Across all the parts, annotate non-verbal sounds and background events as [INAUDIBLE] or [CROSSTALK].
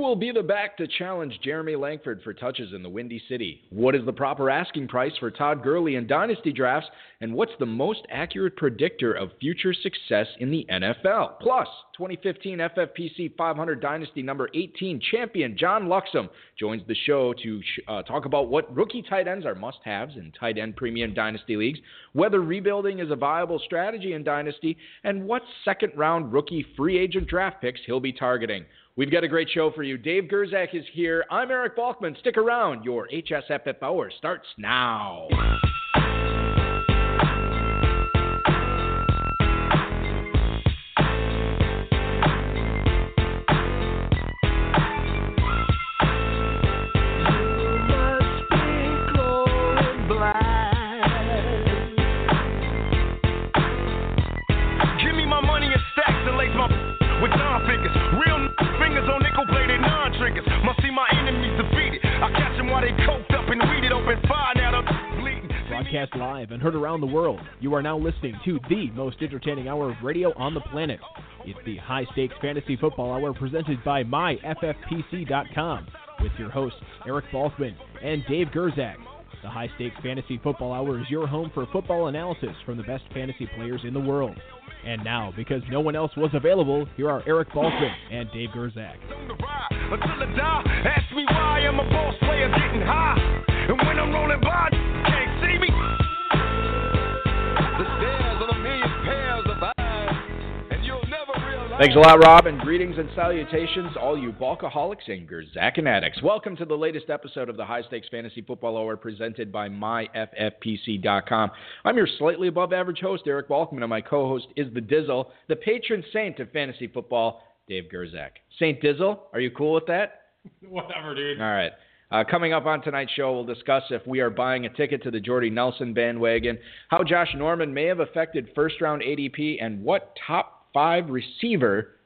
will be the back to challenge Jeremy Langford for touches in the Windy City? What is the proper asking price for Todd Gurley in dynasty drafts? And what's the most accurate predictor of future success in the NFL? Plus, 2015 FFPC 500 Dynasty number 18 champion John Luxem joins the show to uh, talk about what rookie tight ends are must haves in tight end premium dynasty leagues, whether rebuilding is a viable strategy in dynasty, and what second round rookie free agent draft picks he'll be targeting. We've got a great show for you. Dave Gerczak is here. I'm Eric Balkman. Stick around. Your HSFF hour starts now. Live and heard around the world. You are now listening to the most entertaining hour of radio on the planet. It's the High Stakes Fantasy Football Hour presented by MyFFPC.com with your hosts Eric Balkman and Dave Gerczak. The High Stakes Fantasy Football Hour is your home for football analysis from the best fantasy players in the world. And now, because no one else was available, here are Eric Balkman and Dave Gerczak. Ask me why I'm a boss player getting high. And when I'm rolling by, Thanks a lot, Rob, and greetings and salutations, all you Balkaholics and Gerzakin addicts. Welcome to the latest episode of the High Stakes Fantasy Football Hour presented by MyFFPC.com. I'm your slightly above average host, Eric Balkman, and my co host is the Dizzle, the patron saint of fantasy football, Dave Gerczak. Saint Dizzle, are you cool with that? [LAUGHS] Whatever, dude. All right. Uh, coming up on tonight's show, we'll discuss if we are buying a ticket to the Jordy Nelson bandwagon, how Josh Norman may have affected first round ADP, and what top five receiver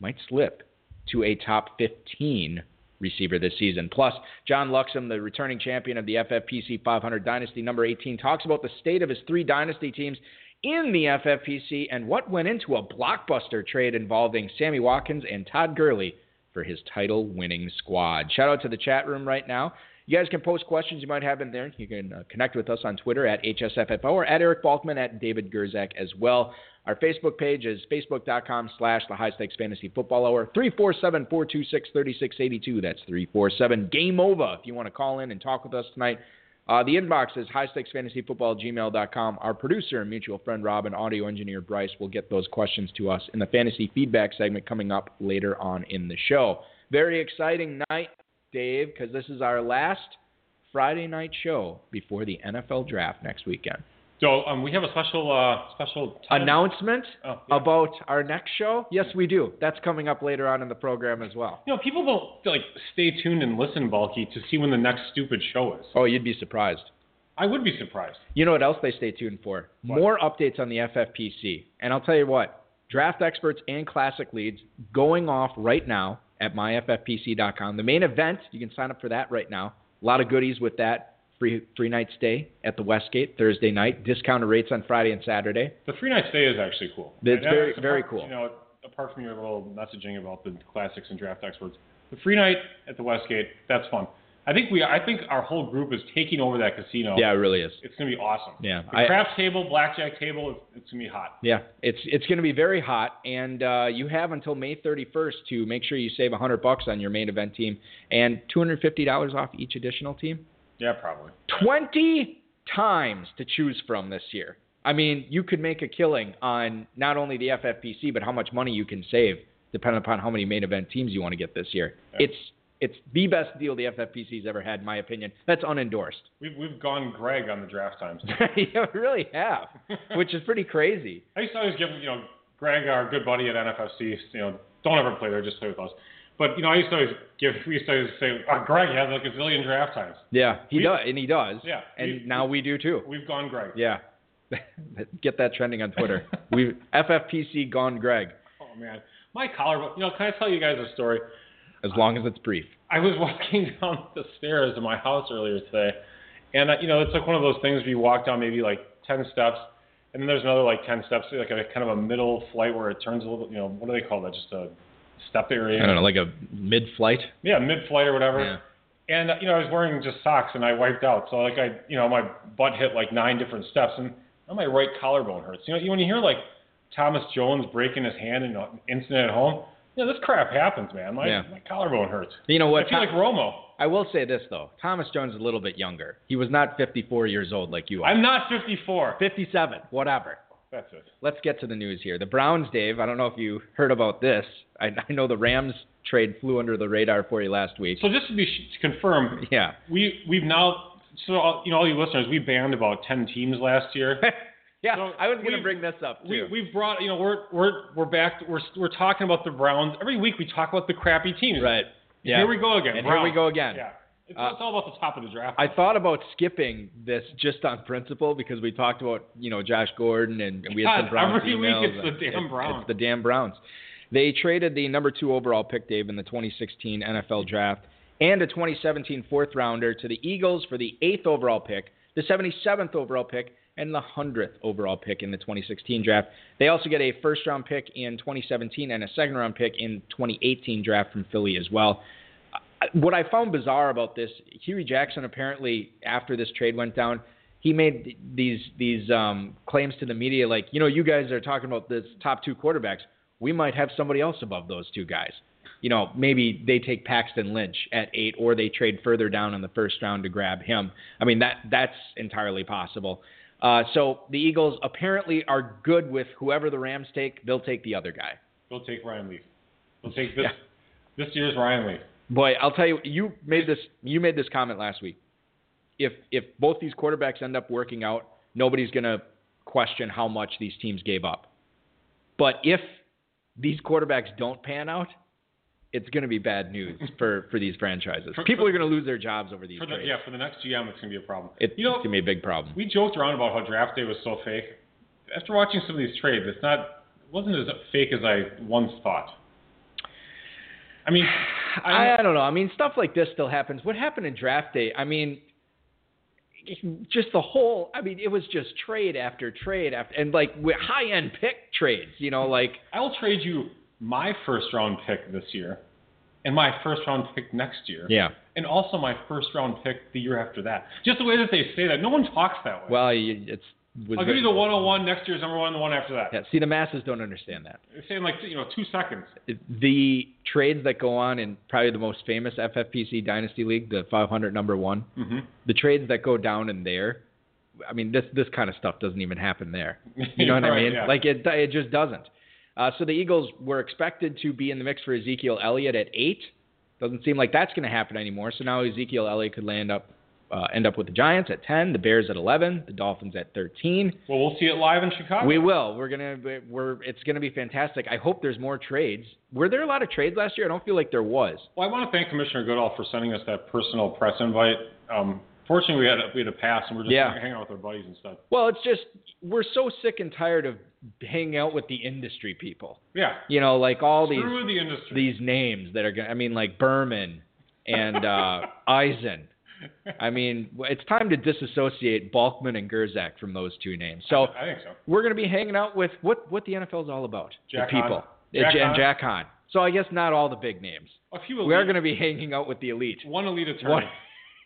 might slip to a top 15 receiver this season. Plus, John Luxem, the returning champion of the FFPC 500 Dynasty number 18, talks about the state of his three Dynasty teams in the FFPC and what went into a blockbuster trade involving Sammy Watkins and Todd Gurley for his title winning squad. Shout out to the chat room right now. You guys can post questions you might have in there. You can uh, connect with us on Twitter at HSFFO or at Eric Balkman at David Gerczak as well. Our Facebook page is facebook.com slash the high stakes fantasy football hour. 347 426 3682. That's 347 game over if you want to call in and talk with us tonight. Uh, the inbox is highstakesfantasyfootball gmail.com. Our producer and mutual friend Rob and audio engineer Bryce will get those questions to us in the fantasy feedback segment coming up later on in the show. Very exciting night, Dave, because this is our last Friday night show before the NFL draft next weekend. So um, we have a special uh, special time. announcement oh, yeah. about our next show. Yes, we do. That's coming up later on in the program as well. You know, people don't like stay tuned and listen, bulky, to see when the next stupid show is. Oh, you'd be surprised. I would be surprised. You know what else they stay tuned for? What? More updates on the FFPC. And I'll tell you what, draft experts and classic leads going off right now at myffpc.com. The main event, you can sign up for that right now. A lot of goodies with that free free night stay at the Westgate Thursday night, discounted rates on Friday and Saturday. The free night stay is actually cool. It's And very apart- very cool. You know, apart from your little messaging about the classics and draft experts, the free night at the Westgate, that's fun. I think we, I think our whole group is taking over that casino. Yeah, it really is. It's gonna be awesome. Yeah, The craps table, blackjack table, it's, it's gonna be hot. Yeah, it's it's going to be very hot, and uh, you have until May 31st to make sure you save 100 bucks on your main event team and 250 dollars off each additional team. Yeah, probably. 20 times to choose from this year. I mean, you could make a killing on not only the FFPC, but how much money you can save depending upon how many main event teams you want to get this year. Yeah. It's it's the best deal the FFPC's ever had, in my opinion. That's unendorsed. We've we've gone Greg on the draft times. [LAUGHS] yeah, we really have, [LAUGHS] which is pretty crazy. I used to always give you know Greg, our good buddy at NFFC, you know, don't ever play there, just play with us. But you know, I used to always give. We used to always say, oh, Greg has like a zillion draft times. Yeah, he We- does, and he does. Yeah, and now we do too. We've gone Greg. Yeah, [LAUGHS] get that trending on Twitter. we've FFPC gone Greg, Oh man, my collarbone. You know, can I tell you guys a story? As long as it's brief. I was [LAUGHS] walking down the stairs in my house earlier today, and uh, you know, it's like one of those things where you walk down maybe like ten steps, and then there's another like ten steps, like a kind of a middle flight where it turns a little. You know, what do they call that? Just a step area. I don't know, like a mid-flight. Yeah, mid-flight or whatever. Yeah. And uh, you know, I was wearing just socks and I wiped out. So like I, you know, my butt hit like nine different steps and now my right collarbone hurts. You know, you when you hear like Thomas Jones breaking his hand in an incident at home, know, this crap happens, man. My Yeah. my collarbone hurts. You know what? I feel like Romo. I will say this though. Thomas Jones is a little bit younger. He was not 54 years old like you are. I'm not 54. 57. Whatever. That's it. Let's get to the news here. The Browns, Dave. I don't know if you heard about this. I, I know the Rams trade flew under the radar for you last week. So just to be to confirm, yeah. we we've now so all- you know all you listeners, we banned about 10 teams last year. [LAUGHS] yeah. So I was going to bring this up too. We, we've brought, you know, we're we're we're back. We're we're talking about the Browns every week. We talk about the crappy teams. right. Yeah. Here we go again. And here we go again. Yeah. It's, Uh, it's all about the top of the draft. I thought about skipping this just on principle because we talked about you know Josh Gordon and we had some God, Browns every week it's the damn It's- Browns. It's the damn Browns. They traded the number two overall pick, Dave, in the 2016 NFL Draft, and a 2017 fourth rounder to the Eagles for the eighth overall pick, the 77th overall pick, and the 100th overall pick in the 2016 draft. They also get a first round pick in 2017 and a second round pick in 2018 draft from Philly as well. Uh, What I found bizarre about this, Huey Jackson apparently after this trade went down, he made these these um, claims to the media like, you know, you guys are talking about this top two quarterbacks. We might have somebody else above those two guys. You know, maybe they take Paxton Lynch at eight, or they trade further down in the first round to grab him. I mean, that that's entirely possible. Uh, so the Eagles apparently are good with whoever the Rams take. They'll take the other guy. They'll take Ryan Leaf. They'll take this Yeah. this year's Ryan Leaf. Boy, I'll tell you, you made this you made this comment last week. If if both these quarterbacks end up working out, nobody's gonna question how much these teams gave up. But if these quarterbacks don't pan out, it's gonna be bad news [LAUGHS] for for these franchises. For- People for- are gonna lose their jobs over these the, yeah, for the next GM, it's gonna be a problem. It's, you know, it's gonna be a big problem. we joked around about how draft day was so fake. After watching some of these trades, it's not it wasn't as fake as I once thought. I mean, [SIGHS] I, I don't know. I mean, stuff like this still happens. What happened in draft day? I mean, just the whole. I mean, it was just trade after trade after, and like high end pick trades. You know, like I'll trade you my first round pick this year, and my first round pick next year, yeah. and also my first round pick the year after that. Just the way that they say that, no one talks that way. Well, it's. I'll give you the 101 next year's number one, the one after that. Yeah, see, the masses don't understand that. It's saying like you know two seconds. The trades that go on in probably the most famous FFPC Dynasty League, the 500 number one, Mm-hmm. the trades that go down in there. I mean, this this kind of stuff doesn't even happen there. [LAUGHS] You know what I mean? yeah. Like it, it just doesn't. Uh, so the Eagles were expected to be in the mix for Ezekiel Elliott at eight. Doesn't seem like that's going to happen anymore. So now Ezekiel Elliott could land up, uh, end up with the Giants at ten, the Bears at eleven, the Dolphins at thirteen. Well, we'll see it live in Chicago. We will. We're gonna. We're. It's gonna be fantastic. I hope there's more trades. Were there a lot of trades last year? I don't feel like there was. Well, I want to thank Commissioner Goodell for sending us that personal press invite. Um, fortunately, we had a, we had a pass, and we're just Yeah. hanging out with our buddies and stuff. Well, it's just we're so sick and tired of hanging out with the industry people. Yeah. You know, like all these the these names that are going. I mean, like Berman and uh, [LAUGHS] Eisen. I mean, it's time to disassociate Balkman and Gerczak from those two names. So I think so. we're going to be hanging out with what what the NFL is all about. Jack the people. Uh, Jack and Hahn. Jack Hahn. So I guess not all the big names. A few elite, We are going to be hanging out with the elite. one elite attorney One,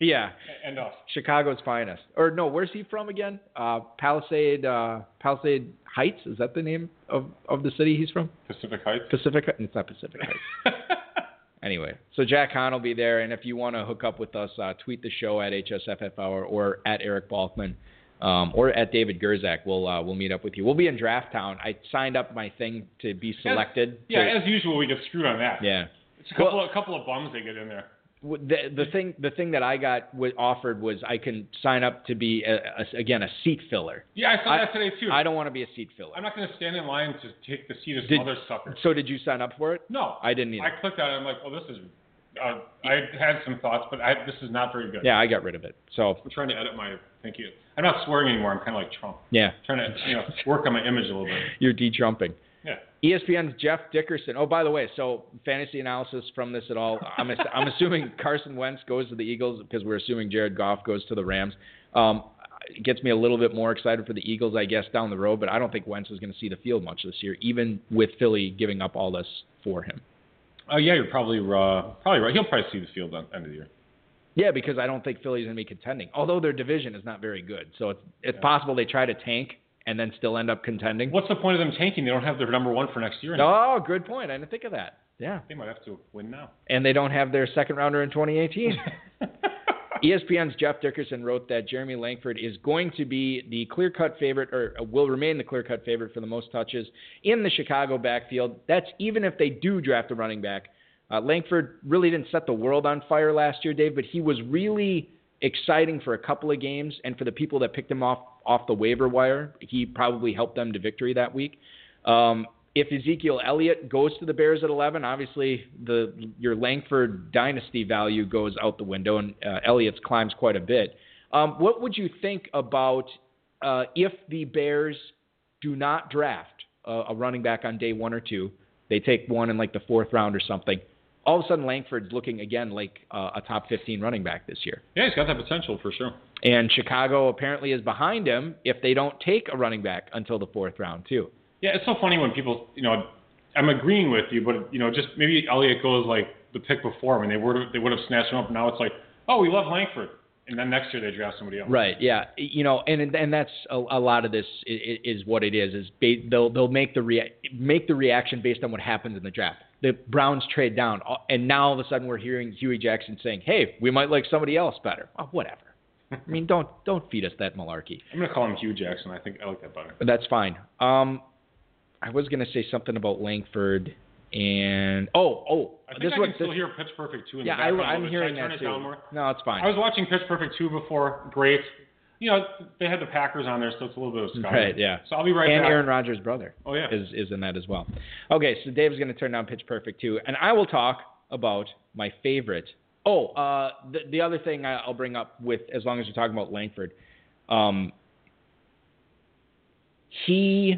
yeah, and us. Chicago's finest. Or no, where's he from again? Uh, Palisade, uh, Palisade Heights. Is that the name of, of the city he's from? Pacific Heights. Pacific. It's not Pacific Heights. [LAUGHS] Anyway, so Jack Hahn will be there, and if you want to hook up with us, uh, tweet the show at HSFF Hour or at Eric Balkman um, or at David Gerczak. We'll uh, we'll meet up with you. We'll be in Draft Town. I signed up my thing to be selected. yeah, to- as usual, we get screwed on that. yeah. It's a couple, a couple of bums they get in there. The the thing the thing that I got was offered was I can sign up to be a, a, again a seat filler. Yeah, I saw I- that today too. I don't want to be a seat filler. I'm not going to stand in line to take the seat of some Did- other sucker. So did you sign up for it? No, I didn't either. I clicked on it. I'm like, oh, this is. Uh, I had some thoughts, but I, this is not very good. Yeah, I got rid of it. So I'm trying to edit my. Thank you. I'm not swearing anymore. I'm kind of like Trump. yeah, trying to you know work on my image a little bit. [LAUGHS] you're de-trumping. Yeah. ESPN's Jeff Dickerson. Oh, by the way, so fantasy analysis from this at all? I'm ass- I'm assuming [LAUGHS] Carson Wentz goes to the Eagles because we're assuming Jared Goff goes to the Rams. Um, it gets me a little bit more excited for the Eagles, I guess, down the road. But I don't think Wentz is going to see the field much this year, even with Philly giving up all this for him. Oh yeah, you're probably uh, probably right. He'll probably see the field at the end of the year. Yeah, because I don't think Philly's going to be contending. Although their division is not very good, so it's it's possible they try to tank and then still end up contending. What's the point of them tanking? They don't have their number one for next year. Oh, good point. I didn't think of that. Yeah, They might have to win now. and they don't have their second rounder in 2018. [LAUGHS] ESPN's Jeff Dickerson wrote that Jeremy Langford is going to be the clear-cut favorite, or will remain the clear-cut favorite for the most touches in the Chicago backfield. That's even if they do draft a running back. Uh, Langford really didn't set the world on fire last year, Dave, but he was really exciting for a couple of games, and for the people that picked him off off the waiver wire, he probably helped them to victory that week. Um, if Ezekiel Elliott goes to the Bears at 11, obviously the your Langford dynasty value goes out the window, and uh, Elliott's climbs quite a bit. Um, what would you think about uh, if the Bears do not draft a, a running back on day one or two? They take one in like the fourth round or something. All of a sudden, Langford's looking again like uh, a top 15 running back this year. Yeah, he's got that potential for sure. And Chicago apparently is behind him if they don't take a running back until the fourth round, too. Yeah, it's so funny when people, you know, I'm agreeing with you, but you know, just maybe Elliott goes like the pick before. Mean, they would they would have snatched him up. Now it's like, oh, we love Langford, and then next year they draft somebody else. Right. Yeah. You know, and and that's a, a lot of this is, is what it is. Is ba- they'll they'll make the rea- make the reaction based on what happens in the draft. The Browns trade down, and now all of a sudden we're hearing Huey Jackson saying, "Hey, we might like somebody else better." Oh, whatever. [LAUGHS] I mean, don't don't feed us that malarkey. I'm gonna call him Hugh Jackson. I think I like that better. But that's fine. Um, I was gonna say something about Langford and oh oh I think this I what can still this, hear Pitch Perfect 2 in yeah the background. I'm Should I hearing that too. No, it's fine. I was watching Pitch Perfect 2 before. Great. You know, they had the Packers on there, so it's a little bit of scouting. Right, yeah. So I'll be right and back. Aaron Rodgers' brother. Oh, yeah. is is in that as well. Okay, so Dave's going to turn down Pitch Perfect two, and I will talk about my favorite. Oh, uh, the the other thing I'll bring up with as long as you're talking about Langford, um, he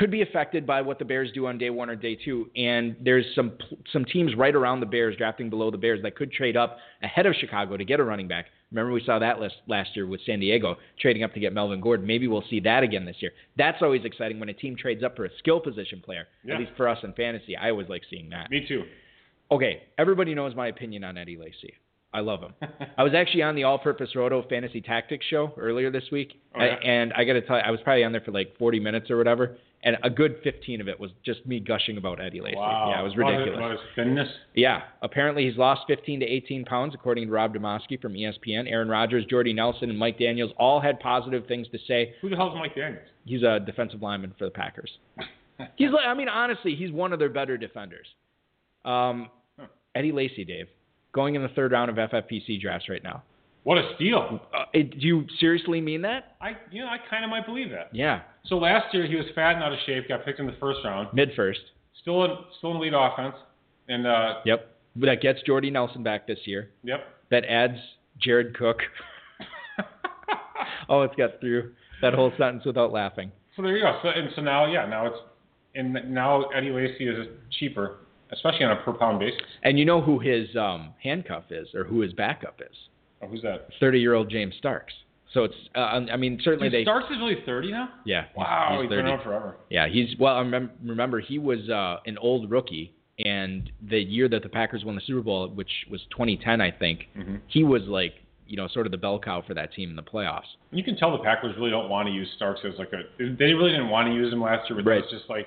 could be affected by what the Bears do on day one or day two, and there's some some teams right around the Bears drafting below the Bears that could trade up ahead of Chicago to get a running back. Remember we saw that last last year with San Diego trading up to get Melvin Gordon. Maybe we'll see that again this year. That's always exciting when a team trades up for a skill position player. Yeah. At least for us in fantasy, I always like seeing that. Me too. Okay, everybody knows my opinion on Eddie Lacy. I love him. [LAUGHS] I was actually on the All Purpose Roto Fantasy Tactics show earlier this week, Oh, yeah? And I got to tell you, I was probably on there for like 40 minutes or whatever, and a good 15 of it was just me gushing about Eddie Lacy. Wow. Yeah, it was ridiculous. About his thinness. Yeah, apparently he's lost 15 to 18 pounds, according to Rob Demovsky from ESPN. Aaron Rodgers, Jordy Nelson, and Mike Daniels all had positive things to say. Who the hell's Mike Daniels? He's a defensive lineman for the Packers. [LAUGHS] He's like, I mean, honestly, he's one of their better defenders. Um, Huh. Eddie Lacy, Dave, going in the third round of FFPC drafts right now. What a steal. Uh, it, do you seriously mean that? I, you know, I kind of might believe that. Yeah, So last year he was fat and out of shape, got picked in the first round. mid first. Still in, still in lead offense, and uh, Yep, that gets Jordy Nelson back this year. yep. That adds Jared Cook. [LAUGHS] oh, it's got through that whole sentence without laughing. So there you go. So and so now, yeah, now it's and now Eddie Lacy is cheaper, especially on a per pound basis. And you know who his um, handcuff is, or who his backup is? Oh, who's that? Thirty-year-old James Starks. So it's, uh, I mean, certainly Dude, they. Starks is really 30 now. Yeah. Wow, he's he's been 30. around forever. Yeah, he's well. I remem- remember he was uh, an old rookie, and the year that the Packers won the Super Bowl, which was 2010, I think, hmm he was like, you know, sort of the bell cow for that team in the playoffs. You can tell the Packers really don't want to use Starks as like a. They really didn't want to use him last year, but Right. it's just like,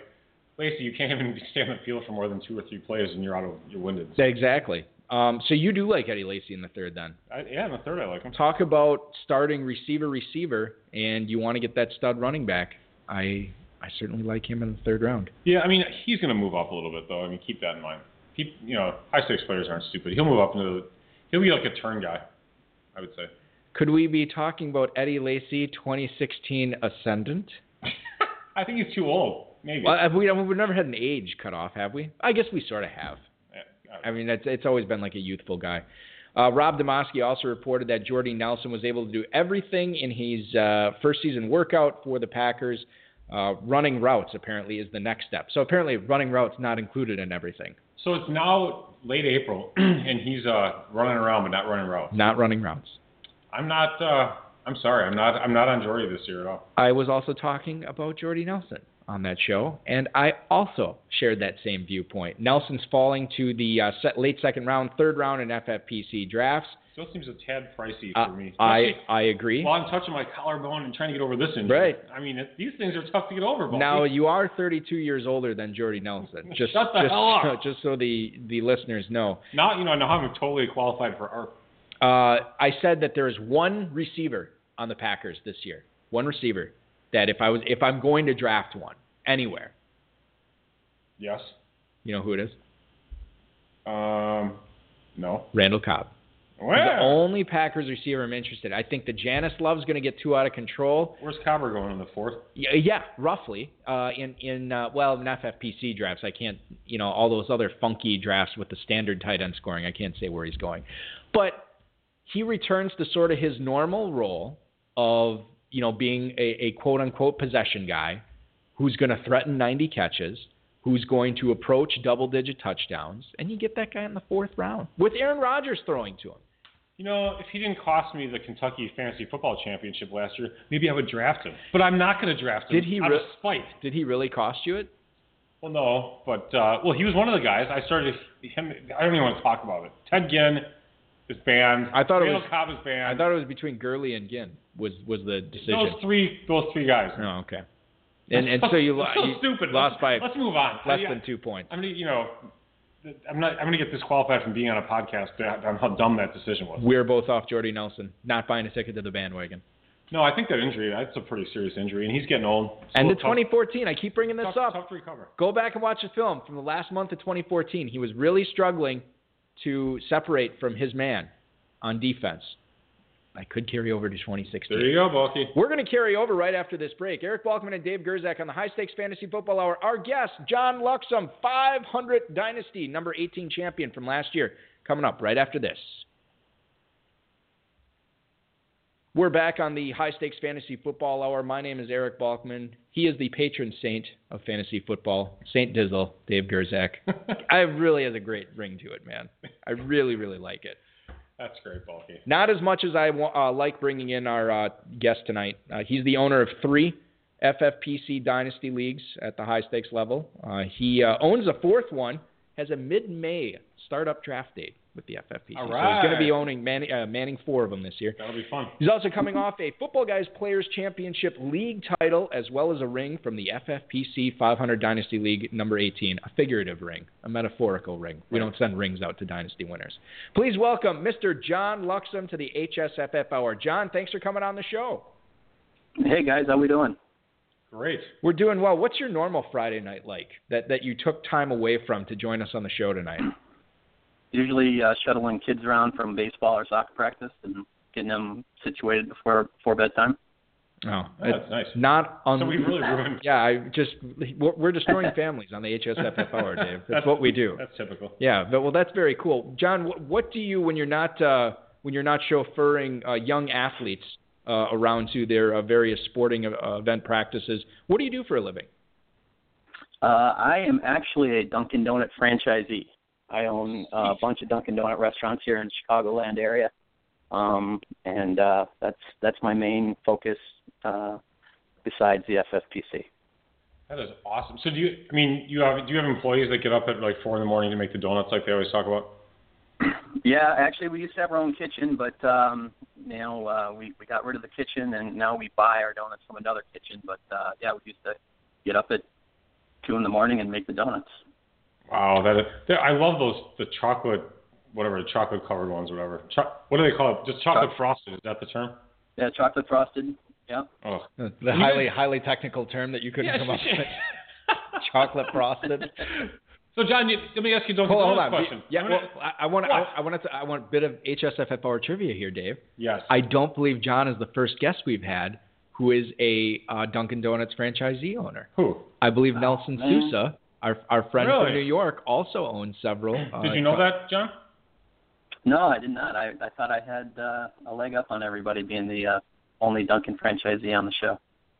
Lacy, you can't [LAUGHS] even stay on the field for more than two or three plays, and you're out of you're winded. Exactly. Um, so you do like Eddie Lacy in the third, then? I, yeah, in the third I like him. Talk about starting receiver, receiver, and you want to get that stud running back. I I certainly like him in the third round. Yeah, I mean he's going to move up a little bit though. I mean keep that in mind. Keep you know high stakes players aren't stupid. He'll move up into the, he'll be like a turn guy, I would say. Could we be talking about Eddie Lacy, 2016 Ascendant? [LAUGHS] I think he's too old. Maybe. Well, have we, we've never had an age cutoff, have we? I guess we sort of have. Yeah, I mean, it's, it's always been like a youthful guy. Uh, Rob Demovsky also reported that Jordy Nelson was able to do everything in his uh, first season workout for the Packers. Uh, running routes apparently is the next step. So apparently, running routes not included in everything. So it's now late April, [CLEARS THROAT] and he's uh, running around but not running routes. Not running routes. I'm not. Uh, I'm sorry. I'm not. I'm not on Jordy this year at all. I was also talking about Jordy Nelson. On that show, and I also shared that same viewpoint. Nelson's falling to the uh, set, late second round, third round in FFPC drafts. Still seems a tad pricey Uh, for me. I Especially I agree. While I'm touching my collarbone and trying to get over this injury. Right. I mean, it, these things are tough to get over. Balky. Now you are 32 years older than Jordy Nelson. [LAUGHS] Just Shut the just hell up. [LAUGHS] just so the the listeners know. now you know now I'm totally qualified for ARP. Uh, I said that there is one receiver on the Packers this year. One receiver that if I was if I'm going to draft one anywhere, Yes. you know who it is? Um. No. Randall Cobb. The only Packers receiver I'm interested. I think the Janis Love's going to get too out of control. Where's Cobber going in the fourth? Yeah, yeah roughly. Uh, in in uh, well, in FFPC drafts, I can't. You know, all those other funky drafts with the standard tight end scoring, I can't say where he's going. But he returns to sort of his normal role of you know being a, a quote unquote possession guy who's going to threaten 90 catches, who's going to approach double digit touchdowns, and you get that guy in the fourth round with Aaron Rodgers throwing to him. You know, if he didn't cost me the Kentucky Fantasy Football Championship last year, maybe I would draft him. But I'm not going to draft him. Did he out re- of spite? Did he really cost you it? Well, no, but uh, well, he was one of the guys. I started him. I don't even want to talk about it. Ted Ginn is banned. I thought it was- Cobb is banned. I thought it was between Gurley and Ginn was was the decision. those three, those three guys. Oh, okay. And and so you, [LAUGHS] lo- so you stupid. lost let's, by Let's move on. less I- than two points. I'm gonna, you know, I'm not. I'm gonna get disqualified from being on a podcast on how dumb that decision was. We're both off Jordy Nelson, not buying a ticket to the bandwagon. No, I think that injury. That's a pretty serious injury, and he's getting old. And the tough- 2014, I keep bringing this tough, up. tough to recover. Go back and watch the film from the last month of 2014. He was really struggling to separate from his man on defense. I could carry over to 2016. There you go, Bulky. We're going to carry over right after this break. Eric Balkman and Dave Gerczak on the High Stakes Fantasy Football Hour. Our guest, John Luxem, 500 Dynasty, number 18 champion from last year, coming up right after this. We're back on the High Stakes Fantasy Football Hour. My name is Eric Balkman. He is the patron saint of fantasy football, Saint Dizzle, Dave Gerczak. [LAUGHS] I really has a great ring to it, man. I really, really like it. That's great, Balky. Not as much as I uh, like bringing in our uh, guest tonight. Uh, he's the owner of three FFPC Dynasty leagues at the high stakes level. Uh, he uh, owns a fourth one, has a mid May startup draft date with the FFPC. All So he's going to be owning Manning, uh, Manning four of them this year. That'll be fun. He's also coming off a Footballguys Players Championship League title, as well as a ring from the FFPC 500 Dynasty League number 18, a figurative ring, a metaphorical ring. We don't send rings out to Dynasty winners. Please welcome Mr. John Luxem to the HSFF Hour. John, thanks for coming on the show. Hey guys, how we doing? Great. We're doing well. What's your normal Friday night like that, that you took time away from to join us on the show tonight? Usually uh, shuttling kids around from baseball or soccer practice and getting them situated before before bedtime. Oh, Oh, that's nice. Not on. So we really ruined. Yeah, I just we're we're destroying [LAUGHS] families on the HSFF Hour, Dave. That's, [LAUGHS] what we do. That's typical. Yeah, but well, that's very cool, John. What, what do you when you're not uh, when you're not chauffeuring uh, young athletes uh, around to their uh, various sporting uh, event practices? What do you do for a living? Uh, I am actually a Dunkin' Donut franchisee. I own uh, a bunch of Dunkin' Donut restaurants here in the Chicagoland area, um, and uh, that's that's my main focus uh, besides the FFPC. That is awesome. So do you? I mean, you have do you have employees that get up at like four in the morning to make the donuts like they always talk about? Yeah, actually, we used to have our own kitchen, but um, you know, uh, we we got rid of the kitchen, and now we buy our donuts from another kitchen. But uh, yeah, we used to get up at two in the morning and make the donuts. Wow, that is, that- I love those the chocolate whatever the chocolate covered ones whatever. Cho- what do they call it? Just chocolate Choc- frosted. Is that the term? Yeah, chocolate frosted. Yeah. Oh, The highly highly technical term that you couldn't come up with. [LAUGHS] Chocolate frosted. So John, you, let me ask you a Hold, hold Donuts on. question. Yeah, I'm well, gonna- I, I want What? I, I want to I want a bit of HSFF Hour trivia here, Dave. yes. I don't believe John is the first guest we've had who is a uh, Dunkin' Donuts franchisee owner. Who? I believe Nelson man. Sousa, our our friend Really? from New York, also owns several. Uh, Did you know that, John? No, I did not. I I thought I had uh, a leg up on everybody being the uh, only Dunkin' franchisee on the show.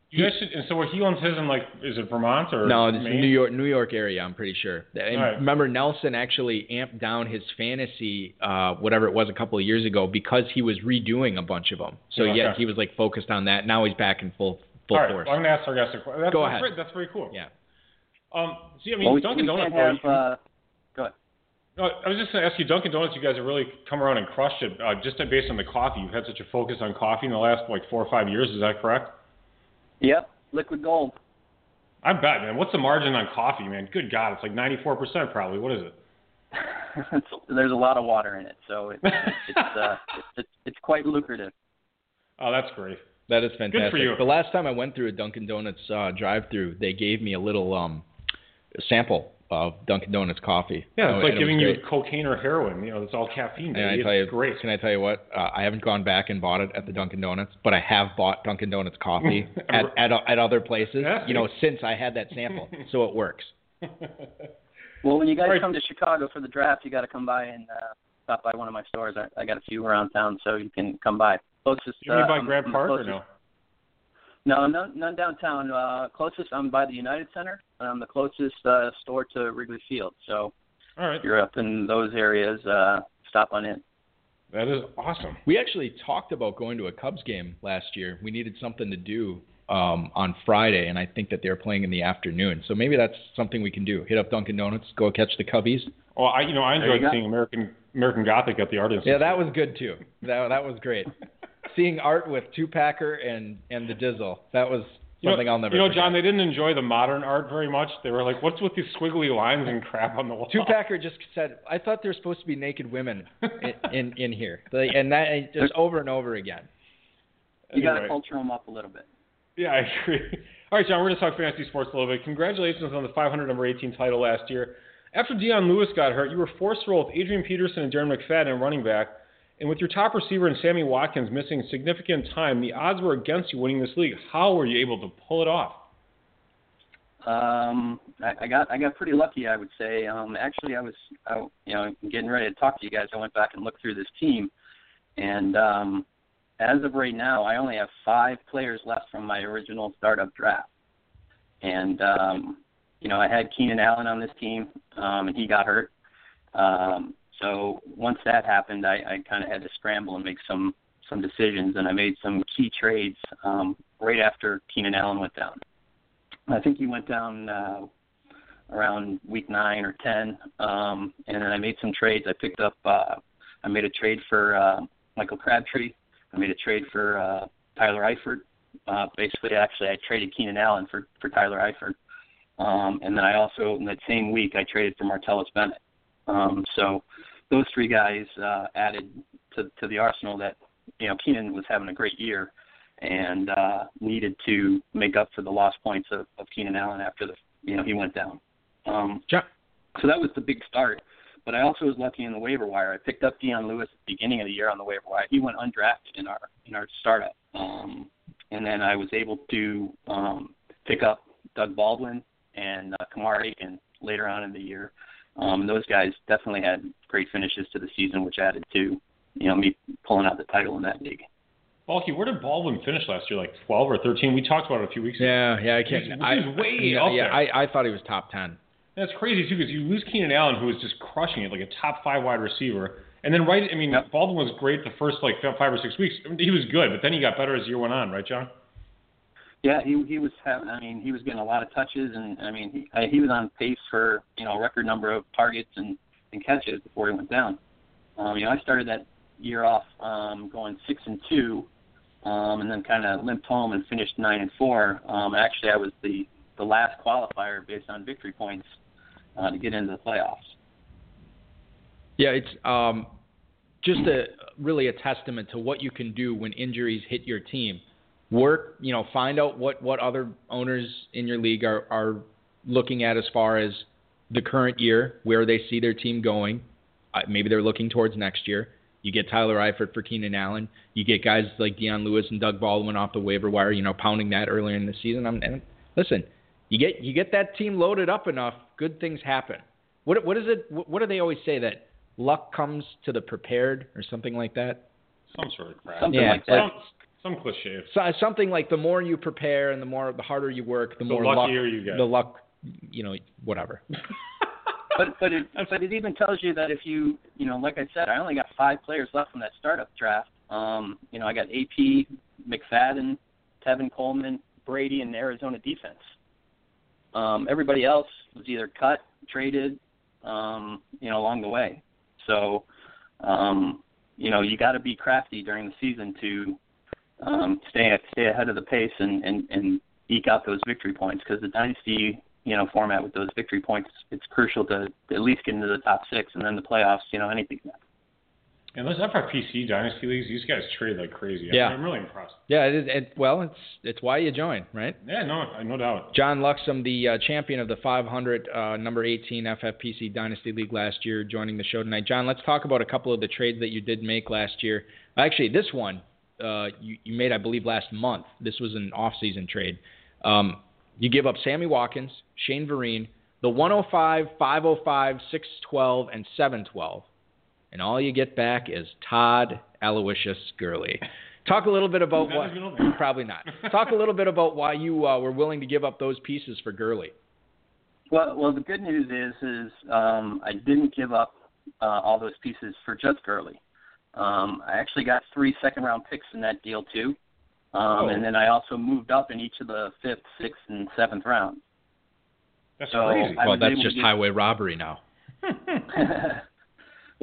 You guys should. And so where he owns his in like is it Vermont or No, this is Maine? New York, New York area. I'm pretty sure. And Right. remember, Nelson actually amped down his fantasy, uh, whatever it was, a couple of years ago because he was redoing a bunch of them. So Okay. yeah, he was like focused on that. Now he's back in full full All right, force. well, I'm gonna ask our guest a question. That's, Go that's ahead. Very, that's very cool. Yeah. Um. See, I mean, well, we, Dunkin' we Donuts. can't though, have. Uh, go ahead. No, I was just going to ask you, Dunkin' Donuts. You guys have really come around and crushed it. Uh, just based on the coffee, you've had such a focus on coffee in the last like four or five years. Is that correct? Yep, liquid gold. I bet, man. What's the margin on coffee, man? Good God, it's like 94% probably. What is it? [LAUGHS] There's a lot of water in it, so it's [LAUGHS] it's uh, it's, it's quite lucrative. Oh, that's great. That is fantastic. Good for you. The last time I went through a Dunkin' Donuts uh, drive-through, they gave me a little um, sample of Dunkin' Donuts coffee. Yeah, Oh, it's like and it giving you cocaine or heroin. You know, it's all caffeine. And I baby. tell you, great. can I tell you what? Uh, I haven't gone back and bought it at the Dunkin' Donuts, but I have bought Dunkin' Donuts coffee [LAUGHS] at, at at other places. Yeah, you know, since I had that sample, [LAUGHS] so it works. Well, when you guys Right. come to Chicago for the draft, you got to come by and uh, stop by one of my stores. I, I got a few around town, so you can come by. Closest. you mean uh, by I'm- Grant I'm Park or no? No, none, none downtown. Uh, closest, I'm by the United Center. and I'm the closest uh, store to Wrigley Field. So All right, if you're up in those areas, uh, stop on in. that is awesome. We actually talked about going to a Cubs game last year. We needed something to do um, on Friday, and I think that they're playing in the afternoon. So maybe that's something we can do. Hit up Dunkin' Donuts, go catch the Cubbies. Well, I you know I enjoyed seeing American American Gothic at the Art Institute. Yeah, that was good too. That that was great. [LAUGHS] Seeing art with Two Packer and and the Dizzle. That was You know, something I'll never. You know, forget. John, they didn't enjoy the modern art very much. They were like, "What's with these squiggly lines and crap on the wall?" Two Packer just said, "I thought there were supposed to be naked women in in, in here," Like, and that and just over and over again. You got to culture them up a little bit. Yeah, I agree. [LAUGHS] All right, John, we're going to talk fantasy sports a little bit. Congratulations on the 500 number 18 title last year. After Dion Lewis got hurt, you were forced to roll with Adrian Peterson and Darren McFadden in running back. And with your top receiver and Sammy Watkins missing significant time, the odds were against you winning this league. How were you able to pull it off? Um, I, I got I got pretty lucky, I would say. Um, actually, I was I, you know getting ready to talk to you guys. I went back and looked through this team, and um, as of right now, I only have five players left from my original startup draft. And um, you know, I had Keenan Allen on this team, um, and he got hurt. Um, so once that happened, I, I kind of had to scramble and make some some decisions, and I made some key trades um, right after Keenan Allen went down. I think he went down uh, around week nine or ten, um, and then I made some trades. I picked up. Uh, I made a trade for uh, Michael Crabtree. I made a trade for uh, Tyler Eifert. Uh, basically, actually, I traded Keenan Allen for for Tyler Eifert, um, and then I also in that same week I traded for Martellus Bennett. Um, so those three guys uh, added to to the arsenal that you know Keenan was having a great year and uh, needed to make up for the lost points of, of Keenan Allen after the you know he went down. Um, John- so that was the big start. But I also was lucky in the waiver wire. I picked up Dion Lewis at the beginning of the year on the waiver wire. He went undrafted in our in our startup, um, and then I was able to um, pick up Doug Baldwin and uh, Kamar Aiken later on in the year. Um, those guys definitely had great finishes to the season, which added to you know me pulling out the title in that league. Balky, where did Baldwin finish last year? Like 12 or 13? We talked about it a few weeks ago. Yeah, yeah, I can't. He's- I, he's way yeah, up yeah, there. I, I thought he was top ten. That's crazy too, because you lose Keenan Allen, who was just crushing it, like a top five wide receiver, and then right, I mean, Yep. Baldwin was great the first like five or six weeks. I mean, he was good, but then he got better as the year went on, right, John? Yeah, he he was having. I mean, he was getting a lot of touches, and I mean, he he was on pace for you know a record number of targets and and catches before he went down. Um, you know, I started that year off um, going six and two, um, and then kind of limped home and finished nine and four. Um, actually, I was the the last qualifier based on victory points uh, to get into the playoffs. Yeah, it's um, just a really a testament to what you can do when injuries hit your team. Work, you know, find out what what other owners in your league are are looking at as far as the current year, where they see their team going. Uh, maybe they're looking towards next year. You get Tyler Eifert for Keenan Allen. You get guys like Dion Lewis and Doug Baldwin off the waiver wire. You know, pounding that earlier in the season. I'm, and listen, you get you get that team loaded up enough, good things happen. What what is it? What, what do they always say that luck comes to the prepared or something like that? Some sort of crap. Something Yeah, like that. Some, some cliche. So, something like the more you prepare and the more the harder you work, the, The more luck, luckier you get. the luck, you know, whatever. [LAUGHS] but but it but it even tells you that if you you know like I said I only got five players left from that startup draft. Um, you know I got AP, McFadden, Tevin Coleman, Brady and Arizona defense. Um, everybody else was either cut, traded, um, you know, along the way. So, um, you know, you got to be crafty during the season to um, stay stay ahead of the pace and and, and eke out those victory points because the dynasty you know format with those victory points it's crucial to at least get into the top six and then the playoffs you know anything can. And those FFPC dynasty leagues, these guys trade like crazy. Yeah. I'm really impressed. Yeah, it is. It, well, it's it's why you join, right? Yeah, no, no doubt. John Luxem, the uh, champion of the 500 uh, number 18 FFPC Dynasty League last year, joining the show tonight. John, let's talk about a couple of the trades that you did make last year. Actually, this one uh, you, you made, I believe, last month. This was an off-season trade. Um, you give up Sammy Watkins, Shane Vereen, the 105, 505, 612, and 712 and all you get back is Todd Aloysius Gurley. Talk a little bit about what. Probably not. [LAUGHS] Talk a little bit about why you uh, were willing to give up those pieces for Gurley. Well, well, the good news is, is um, I didn't give up uh, all those pieces for just Gurley. Um, I actually got three second-round picks in that deal too, um, oh. and then I also moved up in each of the fifth, sixth, and seventh rounds. That's so crazy. Well, that's just highway robbery now. [LAUGHS]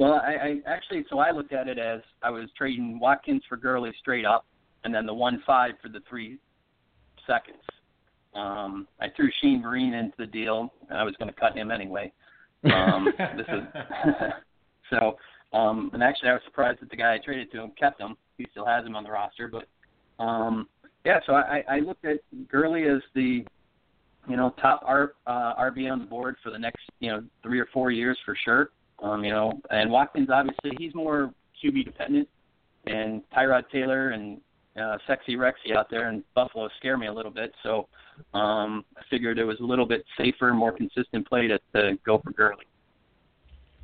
Well, I, I actually so I looked at it as I was trading Watkins for Gurley straight up, and then the one five for the three seconds. Um, I threw Shane Vereen into the deal, and I was going to cut him anyway. Um, this is [LAUGHS] [LAUGHS] so. Um, and actually, I was surprised that the guy I traded to him kept him. He still has him on the roster, but um, yeah. So I, I looked at Gurley as the you know top R, uh, RB on the board for the next you know three or four years for sure. Um, you know, and Watkins obviously he's more QB dependent, and Tyrod Taylor and uh, Sexy Rexy out there in Buffalo scare me a little bit. So um, I figured it was a little bit safer, more consistent play to, to go for Gurley.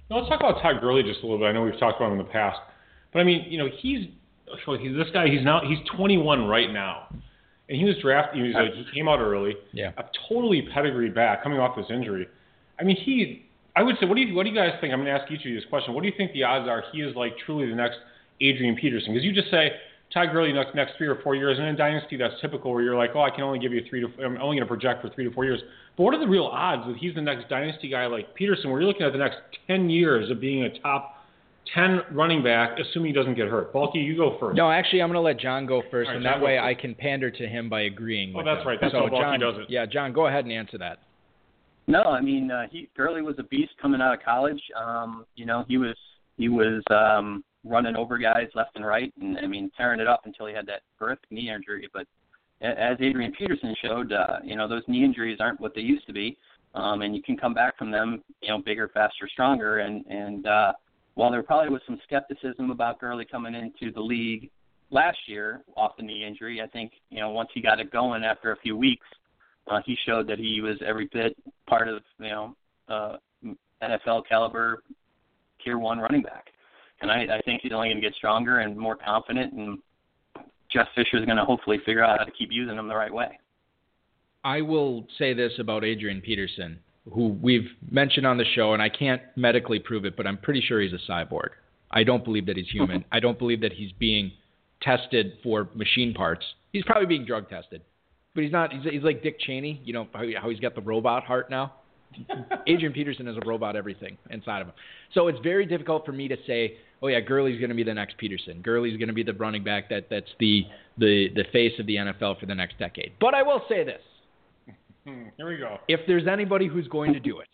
Now, let's talk about Todd Gurley just a little bit. I know we've talked about him in the past, but I mean, you know, he's he's this guy. He's now he's 21 right now, and he was drafted. He was like, he came out early. Yeah. A totally pedigreed back coming off this injury. I mean, he I would say, what do you what do you guys think? I'm going to ask each of you this question. What do you think the odds are he is like truly the next Adrian Peterson? Because you just say Todd Gurley next next three or four years, and in dynasty that's typical where you're like, oh, I can only give you three to I'm only going to project for three to four years. But what are the real odds that he's the next dynasty guy like Peterson, where you're looking at the next ten years of being a top 10 running back, assuming he doesn't get hurt. Bulky, you go first. No, actually, I'm going to let John go first, right, and John that way first. I can pander to him by agreeing. Oh, with that's him. right. That's so how Bulky John, does it. Yeah, John, go ahead and answer that. No, I mean uh, he Gurley was a beast coming out of college. Um, you know, he was he was um running over guys left and right and I mean tearing it up until he had that horrific knee injury. But a- as Adrian Peterson showed, uh, you know, those knee injuries aren't what they used to be. Um and you can come back from them, you know, bigger, faster, stronger and and uh while there probably was some skepticism about Gurley coming into the league last year off the knee injury, I think, you know, once he got it going after a few weeks, uh, he showed that he was every bit part of you know uh, NFL caliber tier one running back, and I, I think he's only going to get stronger and more confident. And Jeff Fisher is going to hopefully figure out how to keep using him the right way. I will say this about Adrian Peterson, who we've mentioned on the show, and I can't medically prove it, but I'm pretty sure he's a cyborg. I don't believe that he's human. [LAUGHS] I don't believe that he's being tested for machine parts. He's probably being drug tested, but he's not. He's, he's like Dick Cheney. You know how, he- how he's got the robot heart now. [LAUGHS] Adrian Peterson has a robot everything inside of him. So it's very difficult for me to say, oh yeah, Gurley's going to be the next Peterson. Gurley's going to be the running back that that's the the the face of the NFL for the next decade. But I will say this: Hmm, here we go. if there's anybody who's going to do it,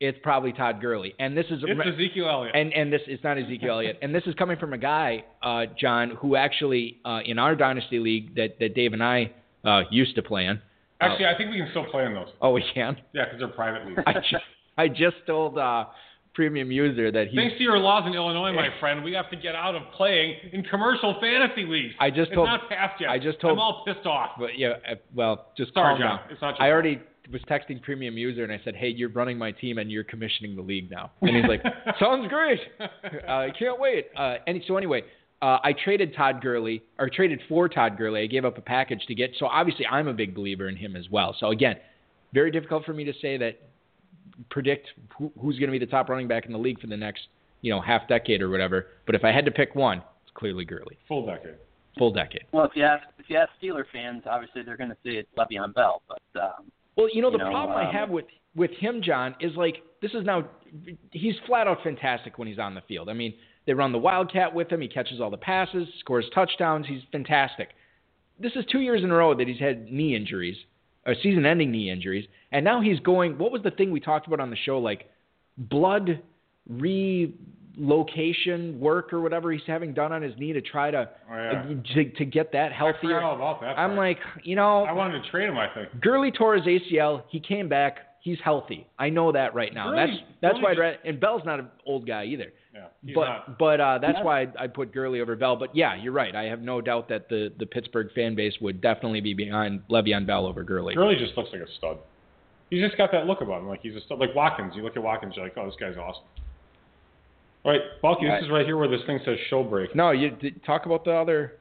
it's probably Todd Gurley. And this is It's Ezekiel Elliott. and and this is not Ezekiel Elliott. And this is coming from a guy, uh, John, who actually uh, in our dynasty league that that Dave and I uh, used to play in. uh, Actually, I think we can still play in those. Oh, we can. Yeah, because they're private leagues. I just, I just told uh, premium user that he. Thanks to your laws in Illinois, my [LAUGHS] friend, we have to get out of playing in commercial fantasy leagues. I just it's told- not passed yet. I just told- I'm all pissed off. But yeah, uh, well, just Sorry, John. down. It's not I already was texting premium user and I said, "Hey, you're running my team and you're commissioning the league now." And he's like, [LAUGHS] "Sounds great. Uh, I can't wait." Uh, and so anyway, uh, I traded Todd Gurley or traded for Todd Gurley. I gave up a package to get. So obviously, I'm a big believer in him as well. So again, very difficult for me to say that predict who, who's going to be the top running back in the league for the next you know half decade or whatever. But if I had to pick one, it's clearly Gurley. Full decade. full decade. Well, if you ask if you ask Steeler fans, obviously they're going to say it's Le'Veon Bell, but um, well, you know the you know, problem I um, have with with him, John, is like this is now he's flat out fantastic when he's on the field. I mean, they run the wildcat with him. He catches all the passes, scores touchdowns. He's fantastic. This is two years in a row that he's had knee injuries, or season-ending knee injuries, and now he's going. What was the thing we talked about on the show? Like blood relocation work or whatever he's having done on his knee to try to Oh, yeah. to, to get that I healthier. all about that. I'm part. like, you know, I wanted to trade him. I think. Gurley tore his ACL. He came back. He's healthy. I know that right now. Gurley- that's that's Gurley why. I'd rather, and Bell's not an old guy either. Yeah. But not. but uh, that's why I, I put Gurley over Bell. But yeah, you're right. I have no doubt that the the Pittsburgh fan base would definitely be behind Le'Veon Bell over Gurley. Gurley just looks like a stud. He's just got that look about him. Like he's a stud. Like Watkins. You look at Watkins, you're like, oh, this guy's awesome. All right, Bulky, All this is right here where this thing says show break. No, you d- talk about the other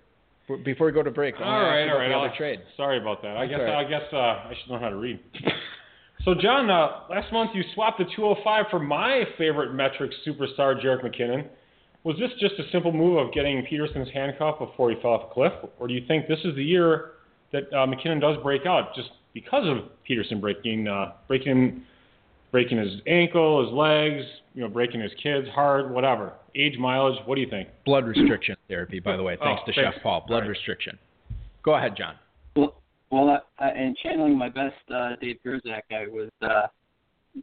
before we go to break. All right, all right. Trade. Sorry about that. I That's guess right. I guess uh, I should learn how to read. [LAUGHS] so John, uh, last month you swapped the 205 for my favorite metric superstar, Jerrick McKinnon. Was this just a simple move of getting Peterson's handcuff before he fell off a cliff, or do you think this is the year that uh, McKinnon does break out just because of Peterson breaking uh, breaking breaking his ankle, his legs, you know, breaking his kids hard, whatever. Age, mileage. What do you think? Blood restriction therapy, by the way. Thanks Oh, to thanks. Chef Paul. Blood right. restriction. Go ahead, John. Well, uh, uh, and channeling my best uh, Dave Gerczak, I was uh,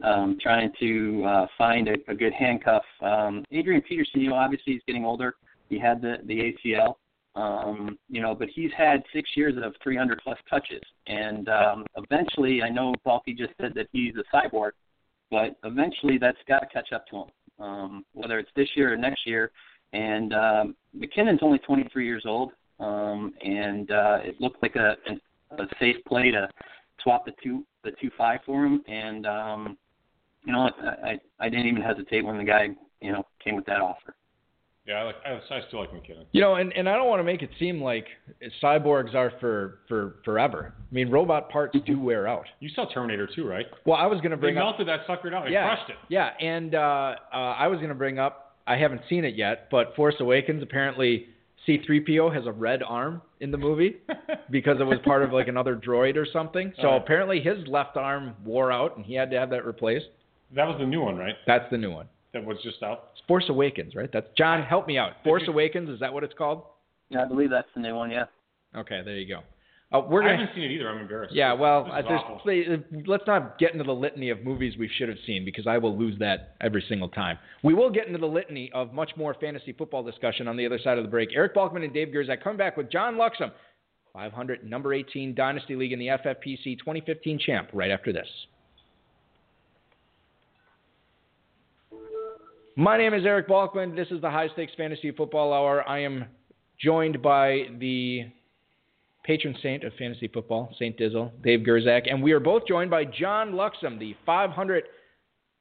um, trying to uh, find a, a good handcuff. Um, Adrian Peterson, you know, obviously he's getting older. He had the the ACL, um, you know, but he's had six years of 300 plus touches, and um, eventually, I know Balky just said that he's a cyborg, but eventually that's got to catch up to him, um, whether it's this year or next year. And um, McKinnon's only 23 years old, um, and uh, it looked like a, a safe play to swap the two the two five for him. And um, you know, I, I I didn't even hesitate when the guy you know came with that offer. Yeah, I like. I, I still like McKinnon. You know, and, and I don't want to make it seem like cyborgs are for, for forever. I mean, robot parts do wear out. You saw Terminator 2, right? Well, I was going to They bring up. melted that sucker down. They yeah, crushed it. yeah, and uh, uh, I was going to bring up. I haven't seen it yet, but Force Awakens apparently C-3PO has a red arm in the movie because it was part of like another droid or something. So Oh. apparently his left arm wore out and he had to have that replaced. That was the new one, right? That's the new one. That was just out. It's Force Awakens, right? That's John. Help me out. Force Awakens is that what it's called? Yeah, I believe that's the new one. Yeah. Okay, there you go. Uh, we're I gonna. haven't seen it either. I'm embarrassed. Yeah, well, uh, let's not get into the litany of movies we should have seen because I will lose that every single time. We will get into the litany of much more fantasy football discussion on the other side of the break. Eric Balkman and Dave Gerczak come back with John Luxem, 500 number 18 Dynasty League in the FFPC 2015 champ, right after this. My name is Eric Balkman. This is the High Stakes Fantasy Football Hour. I am joined by the patron saint of fantasy football, Saint Dizzle, Dave Gerczak, and we are both joined by John Luxem, the 500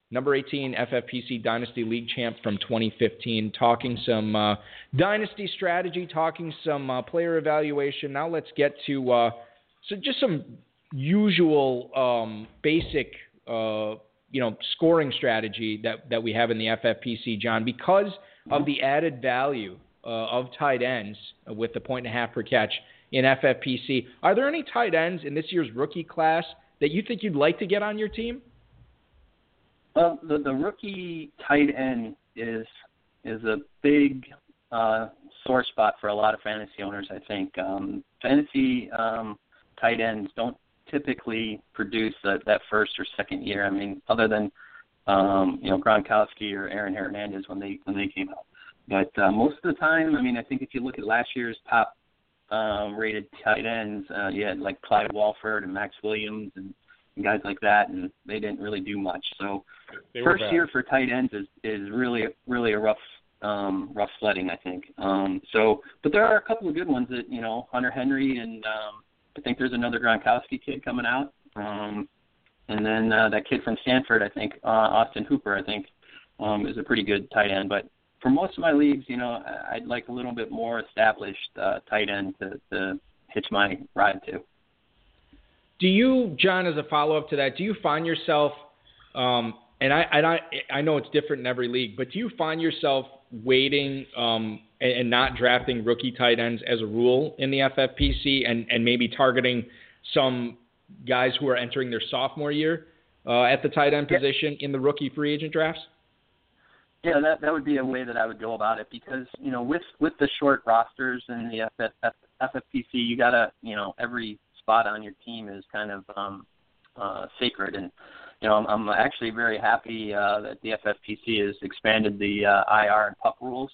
number 18 FFPC Dynasty League champ from 2015, talking some uh, dynasty strategy, talking some uh, player evaluation. Now let's get to uh, so just some usual um, basic. Uh, you know, scoring strategy that, that we have in the FFPC, John, because of the added value uh, of tight ends with the point and a half per catch in FFPC. Are there any tight ends in this year's rookie class that you think you'd like to get on your team? Well, the the rookie tight end is is a big uh, sore spot for a lot of fantasy owners. I think um, fantasy um, tight ends don't typically produce that, that first or second year. I mean, other than um, you know Gronkowski or Aaron Hernandez when they when they came out. But uh, most of the time, I mean, I think if you look at last year's top um, rated tight ends, uh, you had like Clive Walford and Maxx Williams and, and guys like that, and they didn't really do much. So They first year for tight ends is is really really a rough um rough sledding I think. Um so but there are a couple of good ones that, you know, Hunter Henry and um I think there's another Gronkowski kid coming out. Um and then uh, that kid from Stanford, I think, uh, Austin Hooper, I think, um, is a pretty good tight end. But for most of my leagues, you know, I'd like a little bit more established uh, tight end to, to hitch my ride to. Do you, John, as a follow up to that, do you find yourself um, and I, and I, I know it's different in every league, but do you find yourself waiting um, and, and not drafting rookie tight ends as a rule in the FFPC, and, and maybe targeting some guys who are entering their sophomore year uh, at the tight end position in the rookie free agent drafts? Yeah, that that would be a way that I would go about it because you know with with the short rosters and the FF, FFPC, you gotta you know every spot on your team is kind of um, uh, sacred, and you know I'm, I'm actually very happy uh, that the FFPC has expanded the uh, IR and pup rules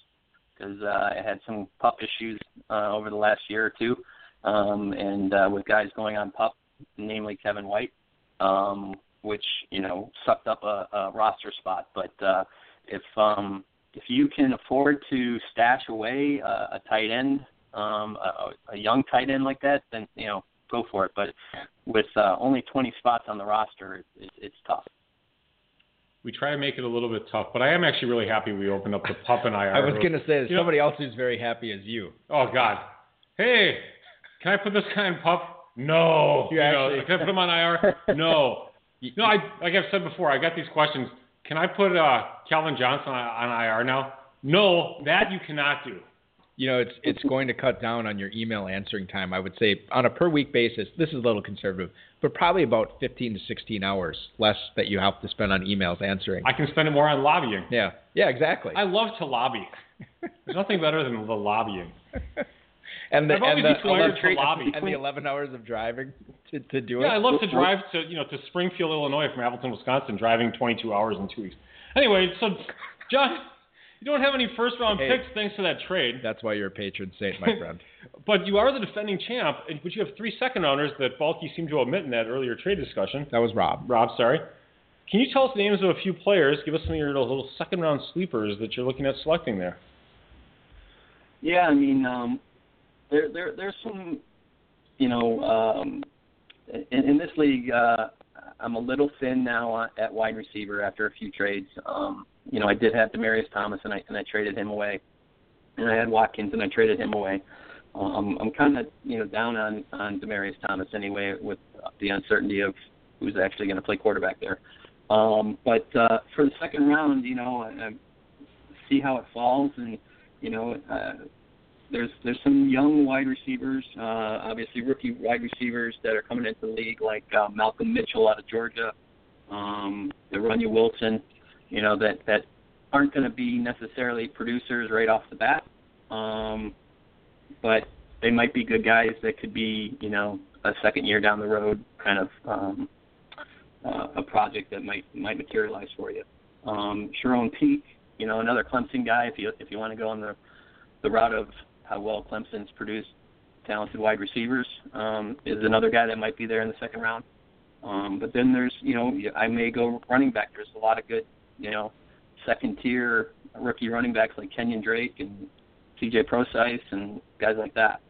because uh, I had some pup issues uh, over the last year or two, um, and uh, with guys going on pup, namely Kevin White, um, which you know sucked up a, a roster spot, but uh, if um, if you can afford to stash away a, a tight end, um, a, a young tight end like that, then you know go for it. But with uh, only 20 spots on the roster, it, it's tough. We try to make it a little bit tough, but I am actually really happy we opened up the pup and IR. I was going to say there's You know- somebody else who's very happy as you. Oh God. Hey, can I put this guy in pup? No. You know, actually- can I put him on IR? No. [LAUGHS] No, I like I've said before, I got these questions. Can I put uh, Calvin Johnson on, on IR now? No, that you cannot do. You know, it's it's going to cut down on your email answering time. I would say on a per week basis. This is a little conservative, but probably about 15 to 16 hours less that you have to spend on emails answering. I can spend it more on lobbying. yeah, yeah, exactly. I love to lobby. [LAUGHS] There's nothing better than the lobbying. [LAUGHS] and the I've and the, desired 11, to lobby. and the 11 hours of driving to, to do it. Yeah, I love to drive to you know to Springfield, Illinois from Appleton, Wisconsin, driving 22 hours in two weeks. Anyway, so John, you don't have any first round Hey. picks thanks to that trade, That's why you're a patron saint, my [LAUGHS] friend. but you are the defending champ, but you have three second rounders that Balky seemed to omit in that earlier trade discussion. That was Rob. Rob, sorry. Can you tell us the names of a few players? Give us some of your little second round sleepers that you're looking at selecting there. Yeah, I mean, um, there there there's some, you know, um, in, in this league, uh, I'm a little thin now at wide receiver after a few trades. Um, you know, I did have Demaryius Thomas, and I and I traded him away, and I had Watkins, and I traded him away. Um, I'm kind of you know down on on Demaryius Thomas anyway, with the uncertainty of who's actually going to play quarterback there. Um, but uh, for the second round, you know, I, I see how it falls, and you know, uh, there's there's some young wide receivers, uh, obviously rookie wide receivers that are coming into the league, like uh, Malcolm Mitchell out of Georgia, um, Runya Wilson, you know, that that aren't going to be necessarily producers right off the bat, um, but they might be good guys that could be, you know, a second year down the road kind of um, uh, a project that might might materialize for you. Um, Charone Peake, you know, another Clemson guy. If you if you want to go on the the route of how well Clemson's produced talented wide receivers, um, is another guy that might be there in the second round. Um, but then there's, you know, I may go running back. There's a lot of good, you know, second tier rookie running backs like Kenyan Drake and C.J. Procise and guys like that.